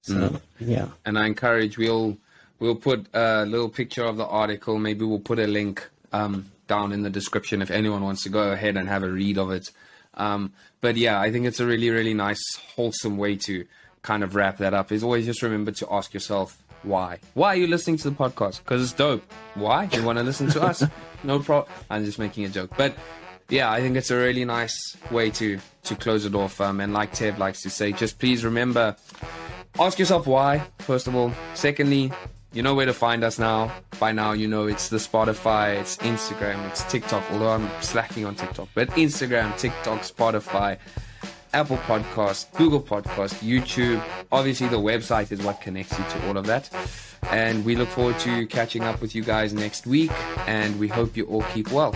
So yeah. and I encourage we'll we'll put a little picture of the article. Maybe we'll put a link um, down in the description if anyone wants to go ahead and have a read of it. Um, but yeah, I think it's a really really nice wholesome way to kind of wrap that up. Is always just remember to ask yourself why. Why are you listening to the podcast? Because it's dope. Why you want to listen to us? [LAUGHS] No problem. I'm just making a joke, but yeah, I think it's a really nice way to to close it off. Um, and like Tev likes to say, just please remember ask yourself why first of all. Secondly you know where to find us now. By now you know it's the spotify it's instagram it's tiktok although i'm slacking on tiktok but instagram tiktok spotify apple podcast google podcast youtube. Obviously the website is what connects you to all of that. And we look forward to catching up with you guys next week and we hope you all keep well